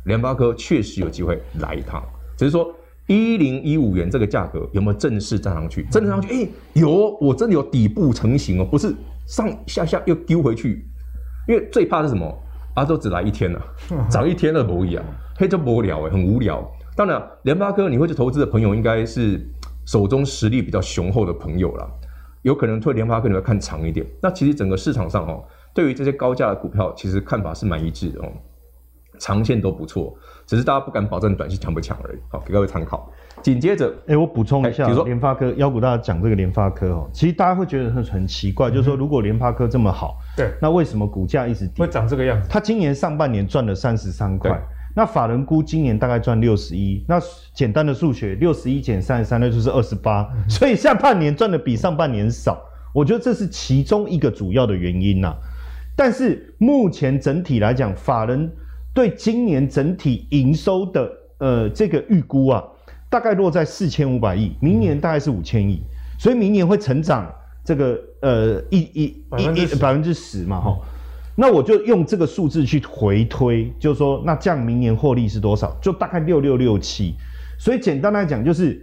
联发科确实有机会来一趟，只是说一零一五元这个价格有没有正式站上去？站上去，哎、有，我真的有底部成型哦，不是上下下又丢回去。因为最怕是什么？阿、啊、都只来一天了，涨一天了不一样，嘿，就无聊哎，很无聊。当然，联发科你会去投资的朋友，应该是手中实力比较雄厚的朋友啦，有可能对联发科你会看长一点。那其实整个市场上哦。对于这些高价的股票，其实看法是蛮一致的哦，长线都不错，只是大家不敢保证短期强不强而已。好，给各位参考。紧接着，哎，我补充一下，比如说联发科，妖股大家讲这个联发科哦，其实大家会觉得很很奇怪，嗯、就是说如果联发科这么好，对，那为什么股价一直跌？会长这个样子？它今年上半年赚了三十三块，那法人估今年大概赚六十一，那简单的数学，六十一减三十三，那就是二十八，所以下半年赚的比上半年少，我觉得这是其中一个主要的原因呐、啊。但是目前整体来讲，法人对今年整体营收的呃这个预估啊，大概落在四千五百亿，明年大概是五千亿，所以明年会成长这个呃一一一一百分之十嘛哈，那我就用这个数字去回推，就是说那这样明年获利是多少？就大概六六六七，所以简单来讲就是，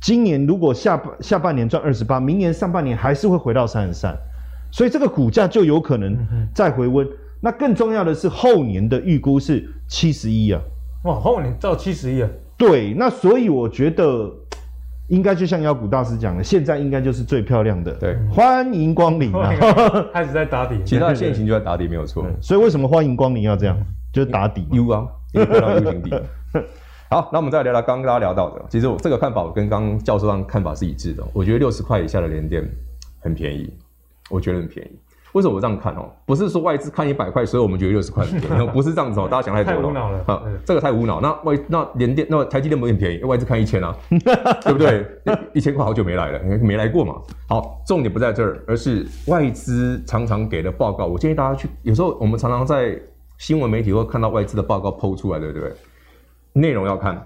今年如果下半下半年赚二十八，明年上半年还是会回到三十三。所以这个股价就有可能再回温。那更重要的是后年的预估是七十一啊！哇，后年到七十一啊！对，那所以我觉得应该就像妖股大师讲的，现在应该就是最漂亮的。对，欢迎光临啊！开始在打底，其他现行就在打底，没有错。所以为什么欢迎光临要这样？就是打底 U 啊，U 型底。好，那我们再聊聊刚刚跟大家聊到的，其实我这个看法我跟刚刚教授上看法是一致的。我觉得六十块以下的联电很便宜。我觉得很便宜，为什么我这样看哦？不是说外资看一百块，所以我们觉得六十块很便宜，不是这样子哦。大家想太多了，太无脑了啊！这个太无脑。那外那联电那台积电不是很便宜？外资看一千啊，对不对？一千块好久没来了，没来过嘛。好，重点不在这儿，而是外资常常给的报告。我建议大家去，有时候我们常常在新闻媒体会看到外资的报告 PO 出来，对不对？内容要看，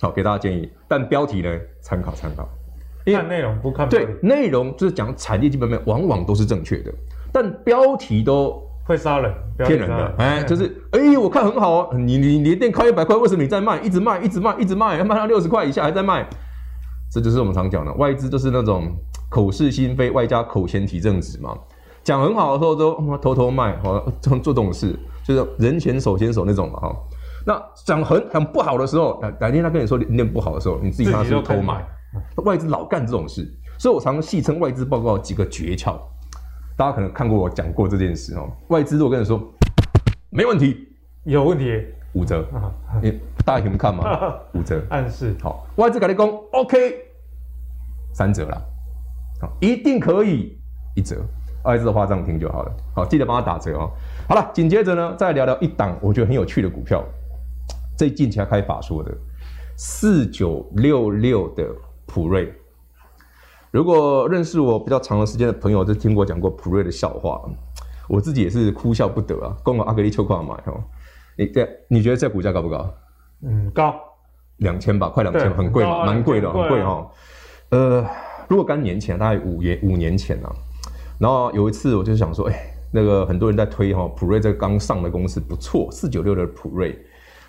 好，给大家建议，但标题呢，参考参考。看内容不看对，内容就是讲产业基本面，往往都是正确的，但标题都会杀人，骗人的。哎，就是哎，我看很好哦，你你连店开一百块，为什么你在卖？一直卖，一直卖，一直卖，卖到六十块以下还在卖，这就是我们常讲的外资，就是那种口是心非，外加口嫌体正直嘛。讲很好的时候都偷偷卖，好做做这种事，就是人前手牵手那种嘛哈。那讲很很不好的时候，哪天他跟你说连电不好的时候，你自己他是偷买。外资老干这种事，所以我常常戏称外资报告几个诀窍。大家可能看过我讲过这件事哦。外资如果跟你说没问题，有问题五折，你 大家有没有看吗？五折暗示。好，外资跟你讲 OK，三折啦，好，一定可以一折，外资的话这样听就好了。好，记得帮他打折哦。好了，紧接着呢，再聊聊一档我觉得很有趣的股票，最近才开法说的四九六六的普瑞。如果认识我比较长的时间的朋友，就听过讲过普瑞的笑话，我自己也是哭笑不得啊。供了阿格力秋矿买哦，你这你觉得这股价高不高？嗯，高，两千吧，快两千，很贵嘛，蛮贵的，很贵哈。呃，如果刚年前，大概五年五年前啊，然后有一次我就想说，哎、欸，那个很多人在推哈，普瑞这个刚上的公司不错，四九六的普瑞。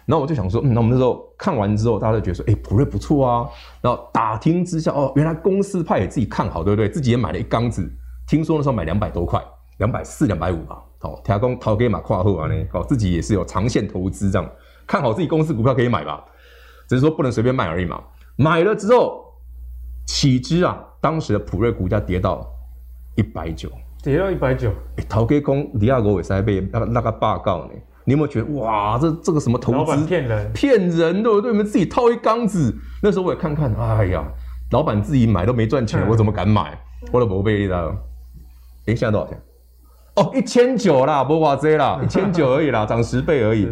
然后我就想说，嗯，那我们那时候看完之后，大家就觉得说，哎，普瑞不错啊。然后打听之下，哦，原来公司派也自己看好，对不对？自己也买了一缸子，听说那时候买两百多块，两百四、两百五吧。哦，听讲头家嘛看好啊呢，哦，自己也是有长线投资这样，看好自己公司股票可以买吧，只是说不能随便卖而已嘛。买了之后，岂知啊，当时的普瑞股价跌到一百九，跌到一百九，头家讲李亚国为啥被那个那个报告呢？你有没有觉得哇，这这个什么投资？骗人，骗人对不对？你们自己套一缸子。那时候我也看看，哎呀，老板自己买都没赚钱，我怎么敢买？我的宝贝的，哎，现在多少钱？哦，一千九啦，不哇这啦，一千九而已啦，涨十倍而已。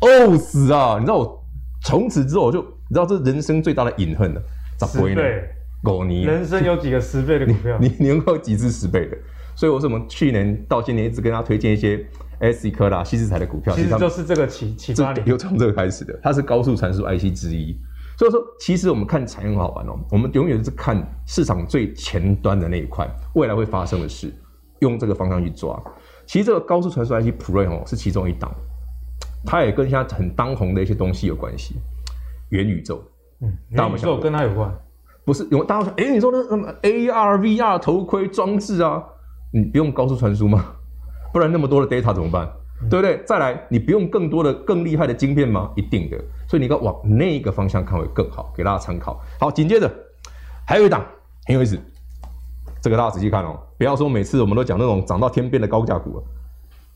哦死啊！你知道我从此之后我就，你知道这人生最大的隐恨了，十倍，狗泥。人生有几个十倍的股票？你你能够几次十倍的？所以我是我们去年到今年一直跟他推荐一些。SC 科啦，矽智财的股票，其实就是这个启启发点，有从这个开始的，它是高速传输 IC 之一。所以说，其实我们看产业很好玩哦，我们永远是看市场最前端的那一块，未来会发生的事，用这个方向去抓。其实这个高速传输 IC 普瑞哦是其中一档，它也跟现在很当红的一些东西有关系，元宇宙。嗯，元宇宙跟它有关？不是，有大家说，哎，你说那什么 AR、VR 头盔装置啊，你不用高速传输吗？不然那么多的 data 怎么办？嗯、对不对？再来，你不用更多的、更厉害的晶片吗？一定的。所以你要往那个方向看会更好，给大家参考。好，紧接着还有一档很有意思，这个大家仔细看哦，不要说每次我们都讲那种涨到天边的高价股，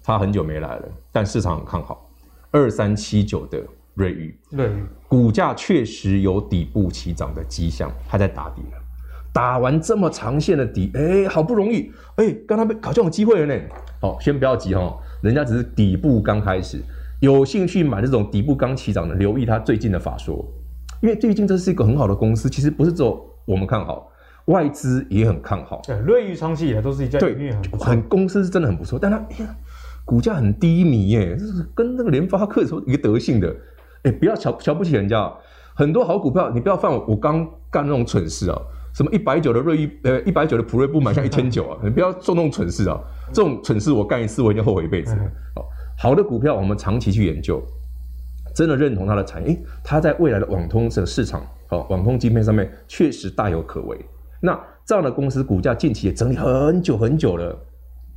它很久没来了，但市场很看好。二三七九的瑞昱，瑞昱股价确实有底部起涨的迹象，它在打底了。打完这么长线的底，哎，好不容易，哎，刚刚被好像有机会了呢。好，先不要急哈，人家只是底部刚开始，有兴趣买这种底部刚起涨的，留意它最近的法说，因为最近这是一个很好的公司，其实不是只有我们看好，外资也很看好。对，瑞昱长期以来都是一家对，很公司是真的很不错，但它股价很低迷耶，这是跟那个联发科说一个德性的，哎，不要瞧瞧不起人家，很多好股票，你不要犯我我刚干那种蠢事啊。什么一百九的瑞昱，呃，一百九的普瑞不买像一千九啊？你不要做那种蠢事啊！这种蠢事我干一次，我一定后悔一辈子。好，好的股票我们长期去研究，真的认同它的产业，诶，它在未来的网通的市场，好，网通晶片上面确实大有可为。那这样的公司股价近期也整理很久很久了，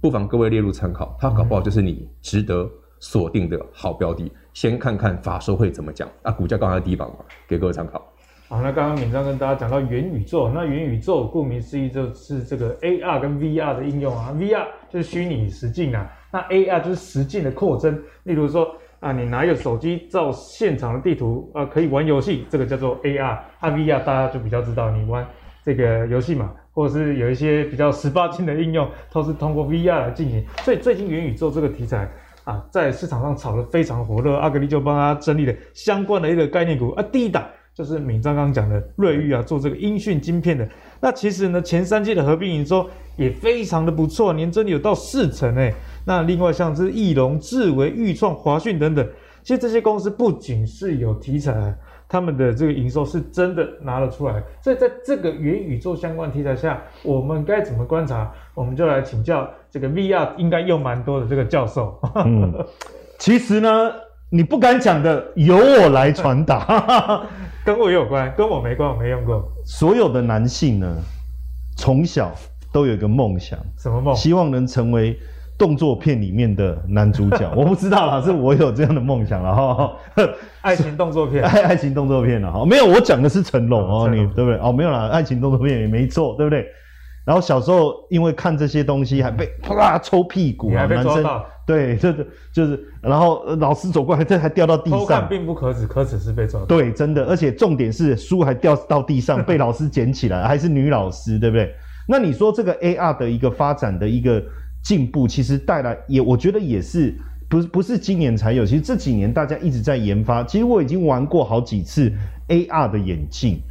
不妨各位列入参考，它搞不好就是你值得锁定的好标的。先看看法说会怎么讲啊，股价刚好在低榜嘛，给各位参考。好，那刚刚敏章跟大家讲到元宇宙，那元宇宙顾名思义就是这个 AR 跟 VR 的应用啊，VR 就是虚拟实境啊，那 AR 就是实境的扩增。例如说啊，你拿一个手机照现场的地图啊，可以玩游戏，这个叫做 AR。啊，VR 大家就比较知道，你玩这个游戏嘛，或者是有一些比较十八禁的应用，都是通过 VR 来进行。所以最近元宇宙这个题材啊，在市场上炒得非常火热，阿格力就帮他整理了相关的一个概念股啊，第一档。就是闵漳刚刚讲的瑞昱啊，做这个音讯晶片的。那其实呢，前三季的合并营收也非常的不错，年增有到四成诶。那另外像是翼龙、智为、钰创、华讯等等，其实这些公司不仅是有题材，他们的这个营收是真的拿了出来。所以在这个元宇宙相关题材下，我们该怎么观察？我们就来请教这个 VR 应该用蛮多的这个教授。嗯，其实呢。你不敢讲的，由我来传达。跟我有关，跟我没关，我没用过。所有的男性呢，从小都有一个梦想，什么梦？希望能成为动作片里面的男主角。我不知道啦，是我有这样的梦想了哈。爱情动作片，爱爱情动作片了哈。没有，我讲的是成龙哦，你对不对？哦，没有啦，爱情动作片也没错，对不对？然后小时候因为看这些东西，还被啪抽屁股啊，男生对，就是就是，然后老师走过来，这还掉到地上。偷看并不可耻，可耻是被抓到。对，真的，而且重点是书还掉到地上，被老师捡起来，还是女老师，对不对？那你说这个 AR 的一个发展的一个进步，其实带来也，我觉得也是不是不是今年才有，其实这几年大家一直在研发。其实我已经玩过好几次 AR 的眼镜。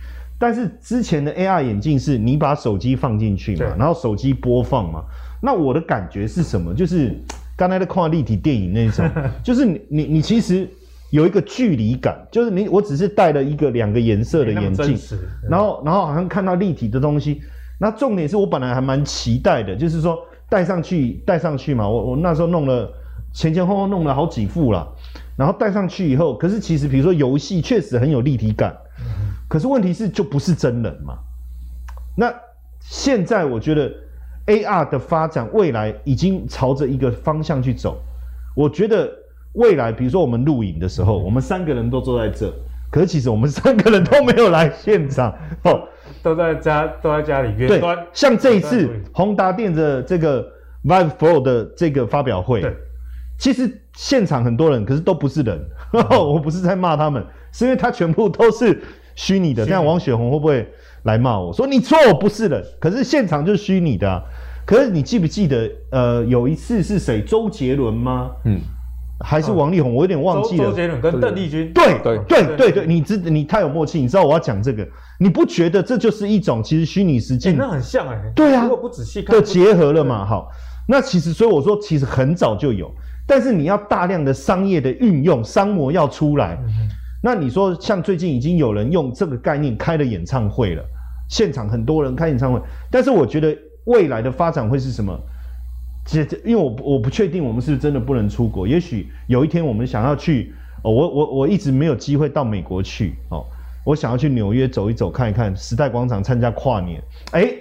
但是之前的 AR 眼镜是你把手机放进去嘛，然后手机播放嘛。那我的感觉是什么？就是刚才的看立体电影那种，就是你你你其实有一个距离感，就是你我只是戴了一个两个颜色的眼镜，然后然后好像看到立体的东西。那重点是我本来还蛮期待的，就是说戴上去戴上去嘛，我我那时候弄了前前后后弄了好几副了，然后戴上去以后，可是其实比如说游戏确实很有立体感。可是问题是，就不是真人嘛？那现在我觉得 AR 的发展，未来已经朝着一个方向去走。我觉得未来，比如说我们录影的时候，我们三个人都坐在这，可是其实我们三个人都没有来现场，哦，都在家，都在家里。对，像这一次宏达电的这个 Vive Pro 的这个发表会，对，其实现场很多人，可是都不是人。我不是在骂他们，是因为他全部都是。虚拟的，这样王雪红会不会来骂我说你错？我不是人，可是现场就是虚拟的啊。可是你记不记得，呃，有一次是谁？周杰伦吗？嗯，还是王力宏？我有点忘记了。周杰伦跟邓丽君。对对对对对，你知你太有默契，你知道我要讲这个，你不觉得这就是一种其实虚拟实境？那很像哎。对啊，如果不仔细看，就结合了嘛。好，那其实所以我说，其实很早就有，但是你要大量的商业的运用，商模要出来。那你说，像最近已经有人用这个概念开了演唱会了，现场很多人开演唱会，但是我觉得未来的发展会是什么？其实，因为我我不确定我们是不是真的不能出国，也许有一天我们想要去，哦，我我我一直没有机会到美国去哦，我想要去纽约走一走看一看时代广场参加跨年，哎，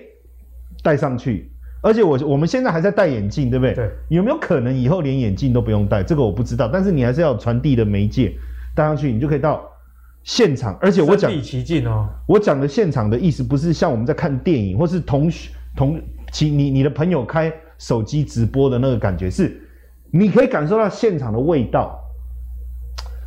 戴上去，而且我我们现在还在戴眼镜，对不对？对，有没有可能以后连眼镜都不用戴？这个我不知道，但是你还是要传递的媒介。戴上去，你就可以到现场，而且我讲其境哦。我讲的现场的意思，不是像我们在看电影，或是同学同其你你的朋友开手机直播的那个感觉，是你可以感受到现场的味道、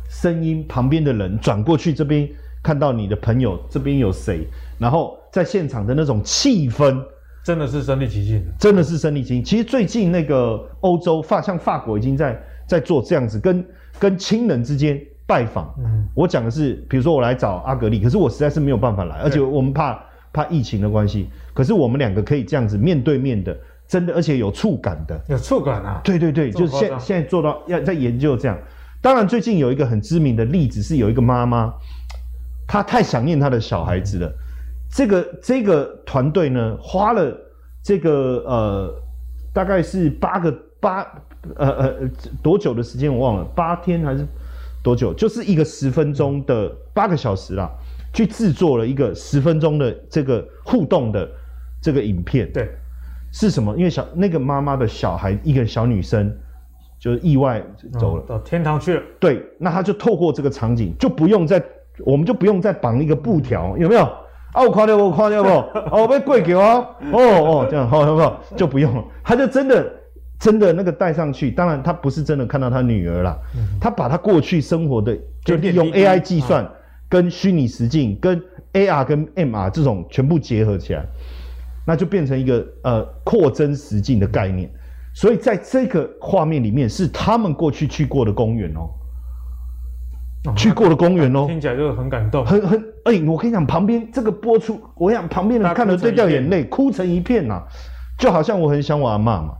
声音，旁边的人转过去这边看到你的朋友这边有谁，然后在现场的那种气氛，真的是身临其境，真的是身临其境。其实最近那个欧洲法像法国已经在在做这样子，跟跟亲人之间。拜访，嗯，我讲的是，比如说我来找阿格力，可是我实在是没有办法来，而且我们怕怕疫情的关系，可是我们两个可以这样子面对面的，真的，而且有触感的，有触感啊，对对对，就是现现在做到要在研究这样。当然，最近有一个很知名的例子是有一个妈妈，她太想念她的小孩子了，这个这个团队呢花了这个呃大概是八个八呃呃多久的时间我忘了，八天还是？多久？就是一个十分钟的八个小时啦，去制作了一个十分钟的这个互动的这个影片。对，是什么？因为小那个妈妈的小孩，一个小女生，就是意外走了，到天堂去了。对，那他就透过这个场景，就不用再，我们就不用再绑一个布条，有没有？啊，我垮掉？我垮掉不？哦，我被跪给我。哦哦，这样好，好不好？就不用了，他就真的。真的那个带上去，当然他不是真的看到他女儿啦，他把他过去生活的就利用 AI 计算跟虚拟实境跟 AR 跟 MR 这种全部结合起来，那就变成一个呃扩增实境的概念。所以在这个画面里面是他们过去去过的公园哦，去过的公园哦，听起来就很感动，很很哎，我跟你讲，旁边这个播出，我想旁边人看了都掉眼泪，哭成一片呐，就好像我很想我阿嬷嘛。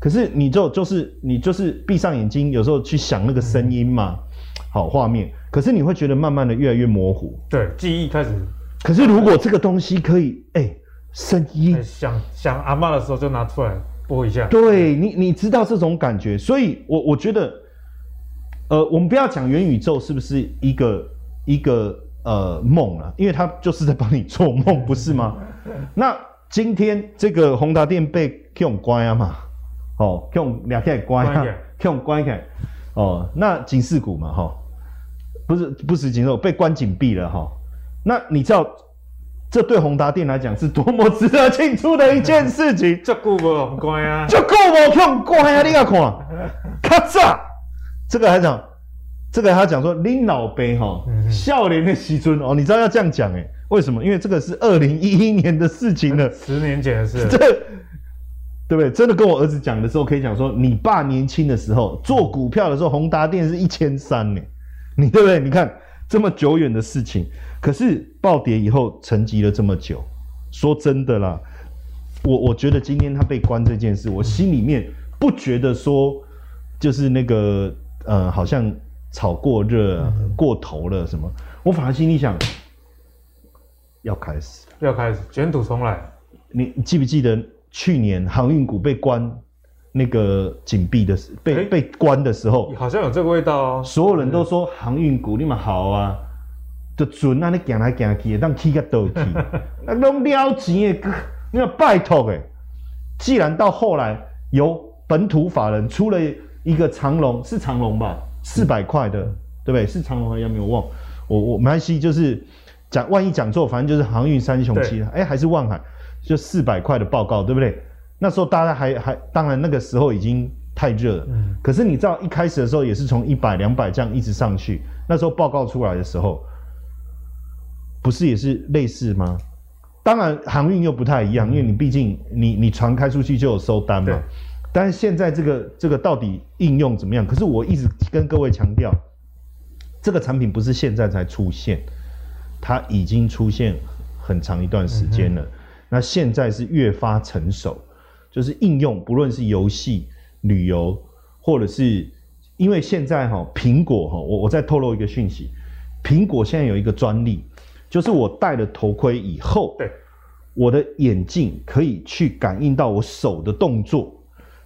可是你就就是你就是闭上眼睛，有时候去想那个声音嘛，好画面。可是你会觉得慢慢的越来越模糊，对，记忆开始。可是如果这个东西可以，哎、欸，声音想想阿嬷的时候就拿出来播一下。对你，你知道这种感觉，所以我我觉得，呃，我们不要讲元宇宙是不是一个一个呃梦了，因为它就是在帮你做梦，不是吗？那今天这个宏达电被用关啊嘛。哦，用两天关啊，用关起来。哦，那警示股嘛，哈，不是不是警示股被关紧闭了哈。那你知道这对宏达电来讲是多么值得庆祝的一件事情。这顾不很乖啊，这顾不很乖啊，你要看，咔嚓，这个还讲，这个还讲说拎老杯哈，笑脸的时阵哦，你知道要这样讲哎，为什么？因为这个是二零一一年的事情了，十年前的事。这对不对？真的跟我儿子讲的时候，可以讲说，你爸年轻的时候做股票的时候，宏达电是一千三呢，你对不对？你看这么久远的事情。可是暴跌以后沉寂了这么久，说真的啦，我我觉得今天他被关这件事，我心里面不觉得说就是那个呃，好像炒过热、过头了什么，我反而心里想要开始，要开始卷土重来。你记不记得去年航运股被关那个紧闭的时，被、欸、被关的时候，好像有这个味道哦。所有人都说航运股你们好啊。就准啊！你行来行去，当去个倒去，那 拢了钱的，你要拜托诶。既然到后来由本土法人出了一个长龙，是长龙吧？四百块的，对不对？是长龙还是没有忘？我我没关系，就是讲万一讲错，反正就是航运三雄七哎，还是望海，就四百块的报告，对不对？那时候大家还还，当然那个时候已经太热了。嗯。可是你知道一开始的时候也是从一百两百这样一直上去，那时候报告出来的时候。不是也是类似吗？当然航运又不太一样，因为你毕竟你你船开出去就有收单嘛。但是现在这个这个到底应用怎么样？可是我一直跟各位强调，这个产品不是现在才出现，它已经出现很长一段时间了。那现在是越发成熟，就是应用不论是游戏、旅游，或者是因为现在哈苹果哈，我我再透露一个讯息，苹果现在有一个专利。就是我戴了头盔以后，对，我的眼镜可以去感应到我手的动作，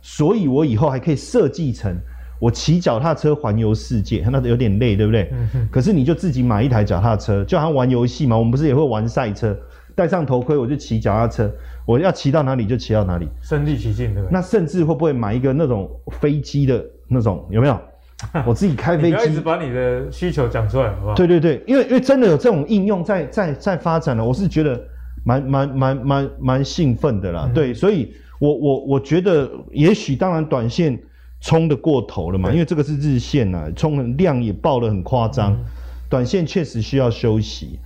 所以我以后还可以设计成我骑脚踏车环游世界，那有点累，对不对？可是你就自己买一台脚踏车，就好像玩游戏嘛，我们不是也会玩赛车？戴上头盔我就骑脚踏车，我要骑到哪里就骑到哪里，身临其境，对不对？那甚至会不会买一个那种飞机的那种，有没有？我自己开飞机，你一直把你的需求讲出来，好不好？对对对，因为因为真的有这种应用在在在发展了，我是觉得蛮蛮蛮蛮蛮兴奋的啦。嗯、对，所以我我我觉得，也许当然短线冲得过头了嘛，因为这个是日线啊，冲的量也爆得很夸张，嗯、短线确实需要休息，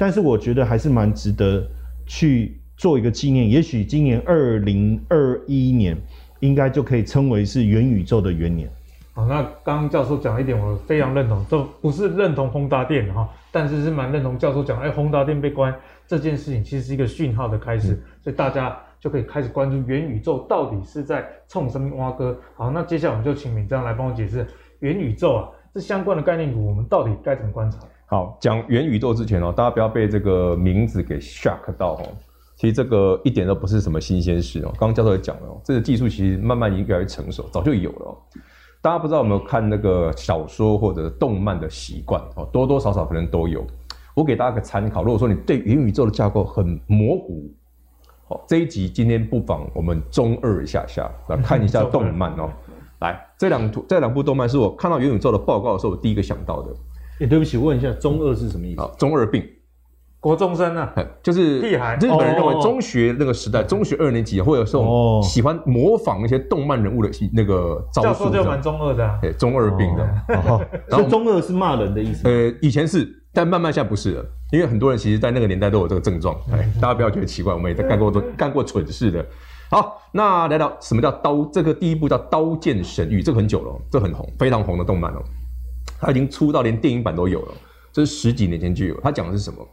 但是我觉得还是蛮值得去做一个纪念。也许今年二零二一年应该就可以称为是元宇宙的元年。好，那刚刚教授讲一点，我非常认同，这不是认同宏达电哈，但是是蛮认同教授讲，哎，宏达电被关这件事情，其实是一个讯号的开始，嗯、所以大家就可以开始关注元宇宙到底是在冲什么挖哥。好，那接下来我们就请敏章来帮我解释元宇宙啊，这相关的概念股，我们到底该怎么观察？好，讲元宇宙之前哦，大家不要被这个名字给 shock 到哦，其实这个一点都不是什么新鲜事哦，刚刚教授也讲了哦，这个技术其实慢慢已经越来越成熟，早就有了哦。大家不知道有没有看那个小说或者动漫的习惯哦，多多少少可能都有。我给大家个参考，如果说你对元宇宙的架构很模糊，哦，这一集今天不妨我们中二一下下来看一下 动漫哦。来，这两图这两部动漫是我看到元宇宙的报告的时候我第一个想到的。哎，对不起，问一下，中二是什么意思？中二病。国中生啊，就是屁孩。日本人认为中学那个时代，中学二年级会有这种喜欢模仿一些动漫人物的那个招数，就蛮中二的。对，中二病的。然后 中二是骂人的意思。呃，以前是，但慢慢现在不是了，因为很多人其实在那个年代都有这个症状。哎，大家不要觉得奇怪，我们也在干过都 干过蠢事的。好，那来到什么叫刀？这个第一部叫《刀剑神域》，这个很久了，这很红，非常红的动漫哦。它已经出到连电影版都有了，这是十几年前就有。他讲的是什么？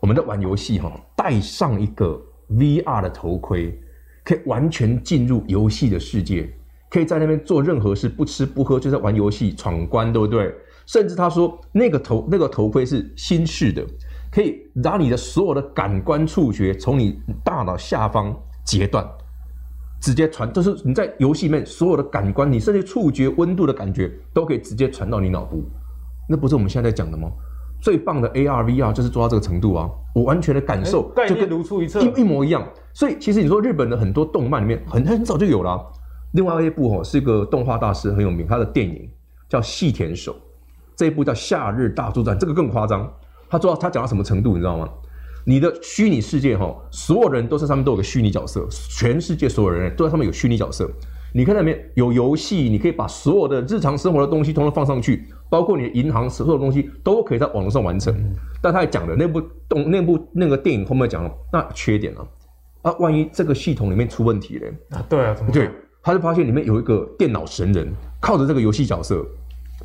我们在玩游戏哈，戴上一个 VR 的头盔，可以完全进入游戏的世界，可以在那边做任何事，不吃不喝就在玩游戏闯关，对不对？甚至他说那个头那个头盔是新式的，可以让你的所有的感官触觉从你大脑下方截断，直接传，就是你在游戏里面所有的感官，你甚至触觉温度的感觉都可以直接传到你脑部，那不是我们现在在讲的吗？最棒的 AR VR 就是做到这个程度啊！我完全的感受就跟如出一辙，一一模一样。所以其实你说日本的很多动漫里面很很早就有了。另外一部哦，是一个动画大师很有名，他的电影叫细田守，这一部叫《夏日大作战》，这个更夸张。他做到他讲到什么程度，你知道吗？你的虚拟世界哈，所有人都在上面都有个虚拟角色，全世界所有人都在上面有虚拟角色。你看那边有游戏，你可以把所有的日常生活的东西通通放上去，包括你的银行所有的东西都可以在网络上完成。但他也讲了那部动那部那个电影后面讲了，那缺点呢？啊，万一这个系统里面出问题了啊？对啊，怎么对？他就发现里面有一个电脑神人，靠着这个游戏角色，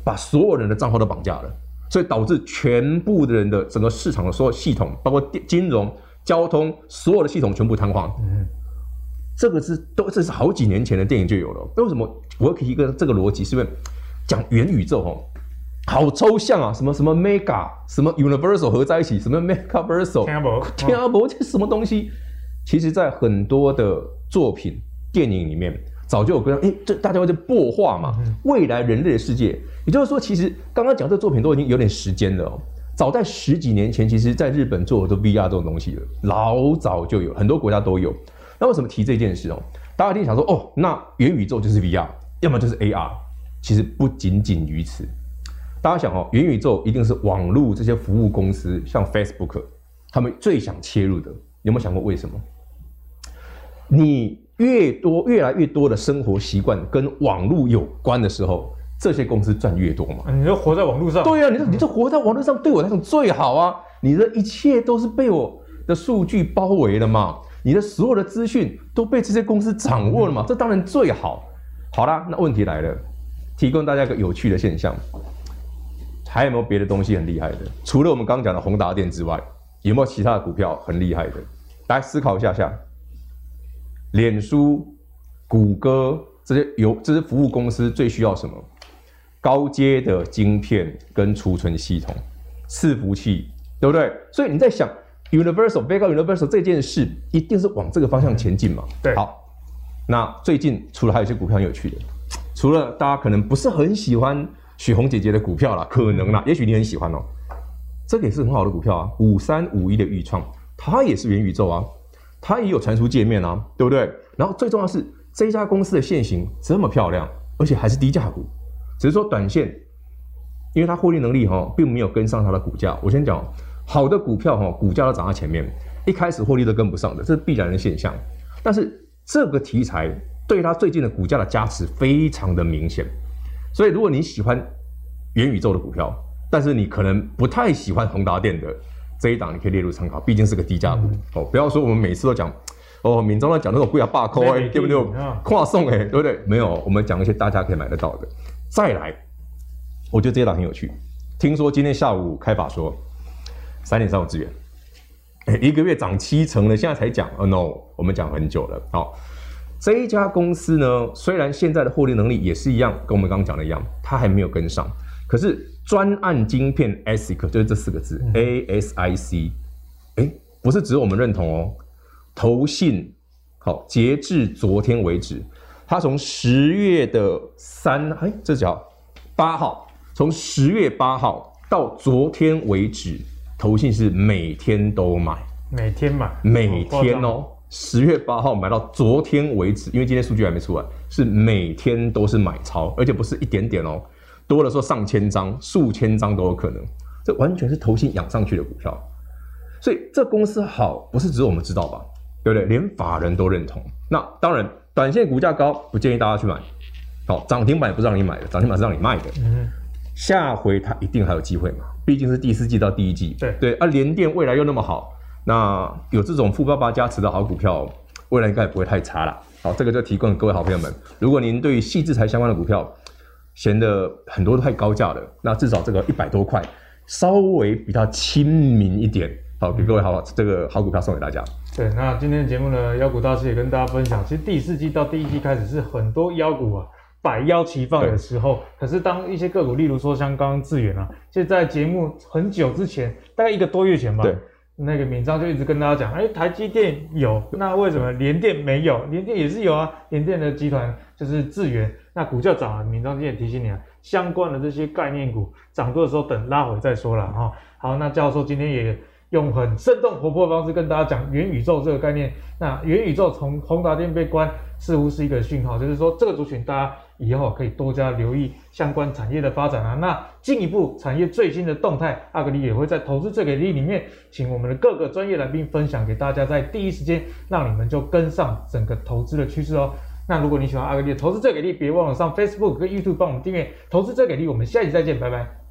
把所有人的账号都绑架了，所以导致全部的人的整个市场的所有系统，包括电金融、交通，所有的系统全部瘫痪。嗯。这个是都这是好几年前的电影就有了。为什么我要提一个这个逻辑？是因为讲元宇宙哦，好抽象啊，什么什么 mega，什么 universal 合在一起，什么 megaversal，听不听不这是什么东西？其实，在很多的作品、电影里面，早就有跟哎，这大家会在擘画嘛，未来人类的世界。也就是说，其实刚刚讲这作品都已经有点时间了哦。早在十几年前，其实在日本做的 VR 这种东西了，老早就有，很多国家都有。那为什么提这件事哦？大家一定想说哦，那元宇宙就是 VR，要么就是 AR。其实不仅仅于此。大家想哦，元宇宙一定是网络这些服务公司，像 Facebook，他们最想切入的。有没有想过为什么？你越多、越来越多的生活习惯跟网络有关的时候，这些公司赚越多嘛？你就活在网络上。对呀、啊，你说你这活在网络上，对我来讲最好啊！你的一切都是被我的数据包围了嘛。你的所有的资讯都被这些公司掌握了嘛？这当然最好。好啦，那问题来了，提供大家一个有趣的现象，还有没有别的东西很厉害的？除了我们刚刚讲的宏达电之外，有没有其他的股票很厉害的？来思考一下下。脸书、谷歌这些有这些服务公司最需要什么？高阶的晶片跟储存系统、伺服器，对不对？所以你在想。Universal、Vega Universal 这件事一定是往这个方向前进嘛？对。好，那最近除了还有一些股票很有趣的，除了大家可能不是很喜欢许红姐姐的股票啦，可能啦，也许你很喜欢哦、喔，这个也是很好的股票啊。五三五一的钰创，它也是元宇宙啊，它也有传输界面啊，对不对？然后最重要是这家公司的线型这么漂亮，而且还是低价股，只是说短线，因为它获利能力哈并没有跟上它的股价。我先讲。好的股票哈，股价都涨在前面，一开始获利都跟不上的，这是必然的现象。但是这个题材对它最近的股价的加持非常的明显，所以如果你喜欢元宇宙的股票，但是你可能不太喜欢宏达电的这一档，你可以列入参考，毕竟是个低价股、嗯、哦。不要说我们每次都讲哦，闽中在讲那种贵啊罢扣哎，对不对？跨送哎，对不对？没有，我们讲一些大家可以买得到的。再来，我觉得这一档很有趣，听说今天下午开法说。三点三五资源，一个月涨七成了，现在才讲。哦、oh,，no，我们讲很久了。好，这一家公司呢，虽然现在的获利能力也是一样，跟我们刚刚讲的一样，它还没有跟上。可是专案晶片 ASIC 就是这四个字、嗯、A S I C，哎，不是只有我们认同哦。投信，好，截至昨天为止，它从十月的三，哎，这叫八号，从十月八号到昨天为止。投信是每天都买，每天买，每天哦。十月八号买到昨天为止，因为今天数据还没出来，是每天都是买超，而且不是一点点哦，多了说上千张、数千张都有可能。这完全是投信养上去的股票，所以这公司好，不是只有我们知道吧？对不对？连法人都认同。那当然，短线股价高，不建议大家去买。好，涨停板也不是让你买的，涨停板是让你卖的。嗯，下回它一定还有机会嘛？毕竟是第四季到第一季，对对，而、啊、联电未来又那么好，那有这种富爸爸加持的好股票，未来应该也不会太差了。好，这个就提供给各位好朋友们，如果您对于矽智财相关的股票嫌得很多都太高价了，那至少这个一百多块，稍微比较亲民一点，好，给各位好这个好股票送给大家。对，那今天的节目呢，妖股大师也跟大家分享，其实第四季到第一季开始是很多妖股啊。百妖齐放的时候，可是当一些个股，例如说像刚刚智远啊，就在节目很久之前，大概一个多月前吧，对，那个敏章就一直跟大家讲，哎，台积电有，那为什么联电没有？联电也是有啊，联电的集团就是智原，那股价涨了，敏章今天也提醒你啊，相关的这些概念股涨多的时候，等拉回再说了哈。好，那教授今天也用很生动活泼的方式跟大家讲元宇宙这个概念，那元宇宙从宏达电被关，似乎是一个讯号，就是说这个族群大家。以后可以多加留意相关产业的发展啊。那进一步产业最新的动态，阿格力也会在投资最给力里面，请我们的各个专业来宾分享给大家，在第一时间让你们就跟上整个投资的趋势哦。那如果你喜欢阿格力的投资最给力，别忘了上 Facebook 跟 YouTube 帮我们订阅投资最给力。我们下期再见，拜拜。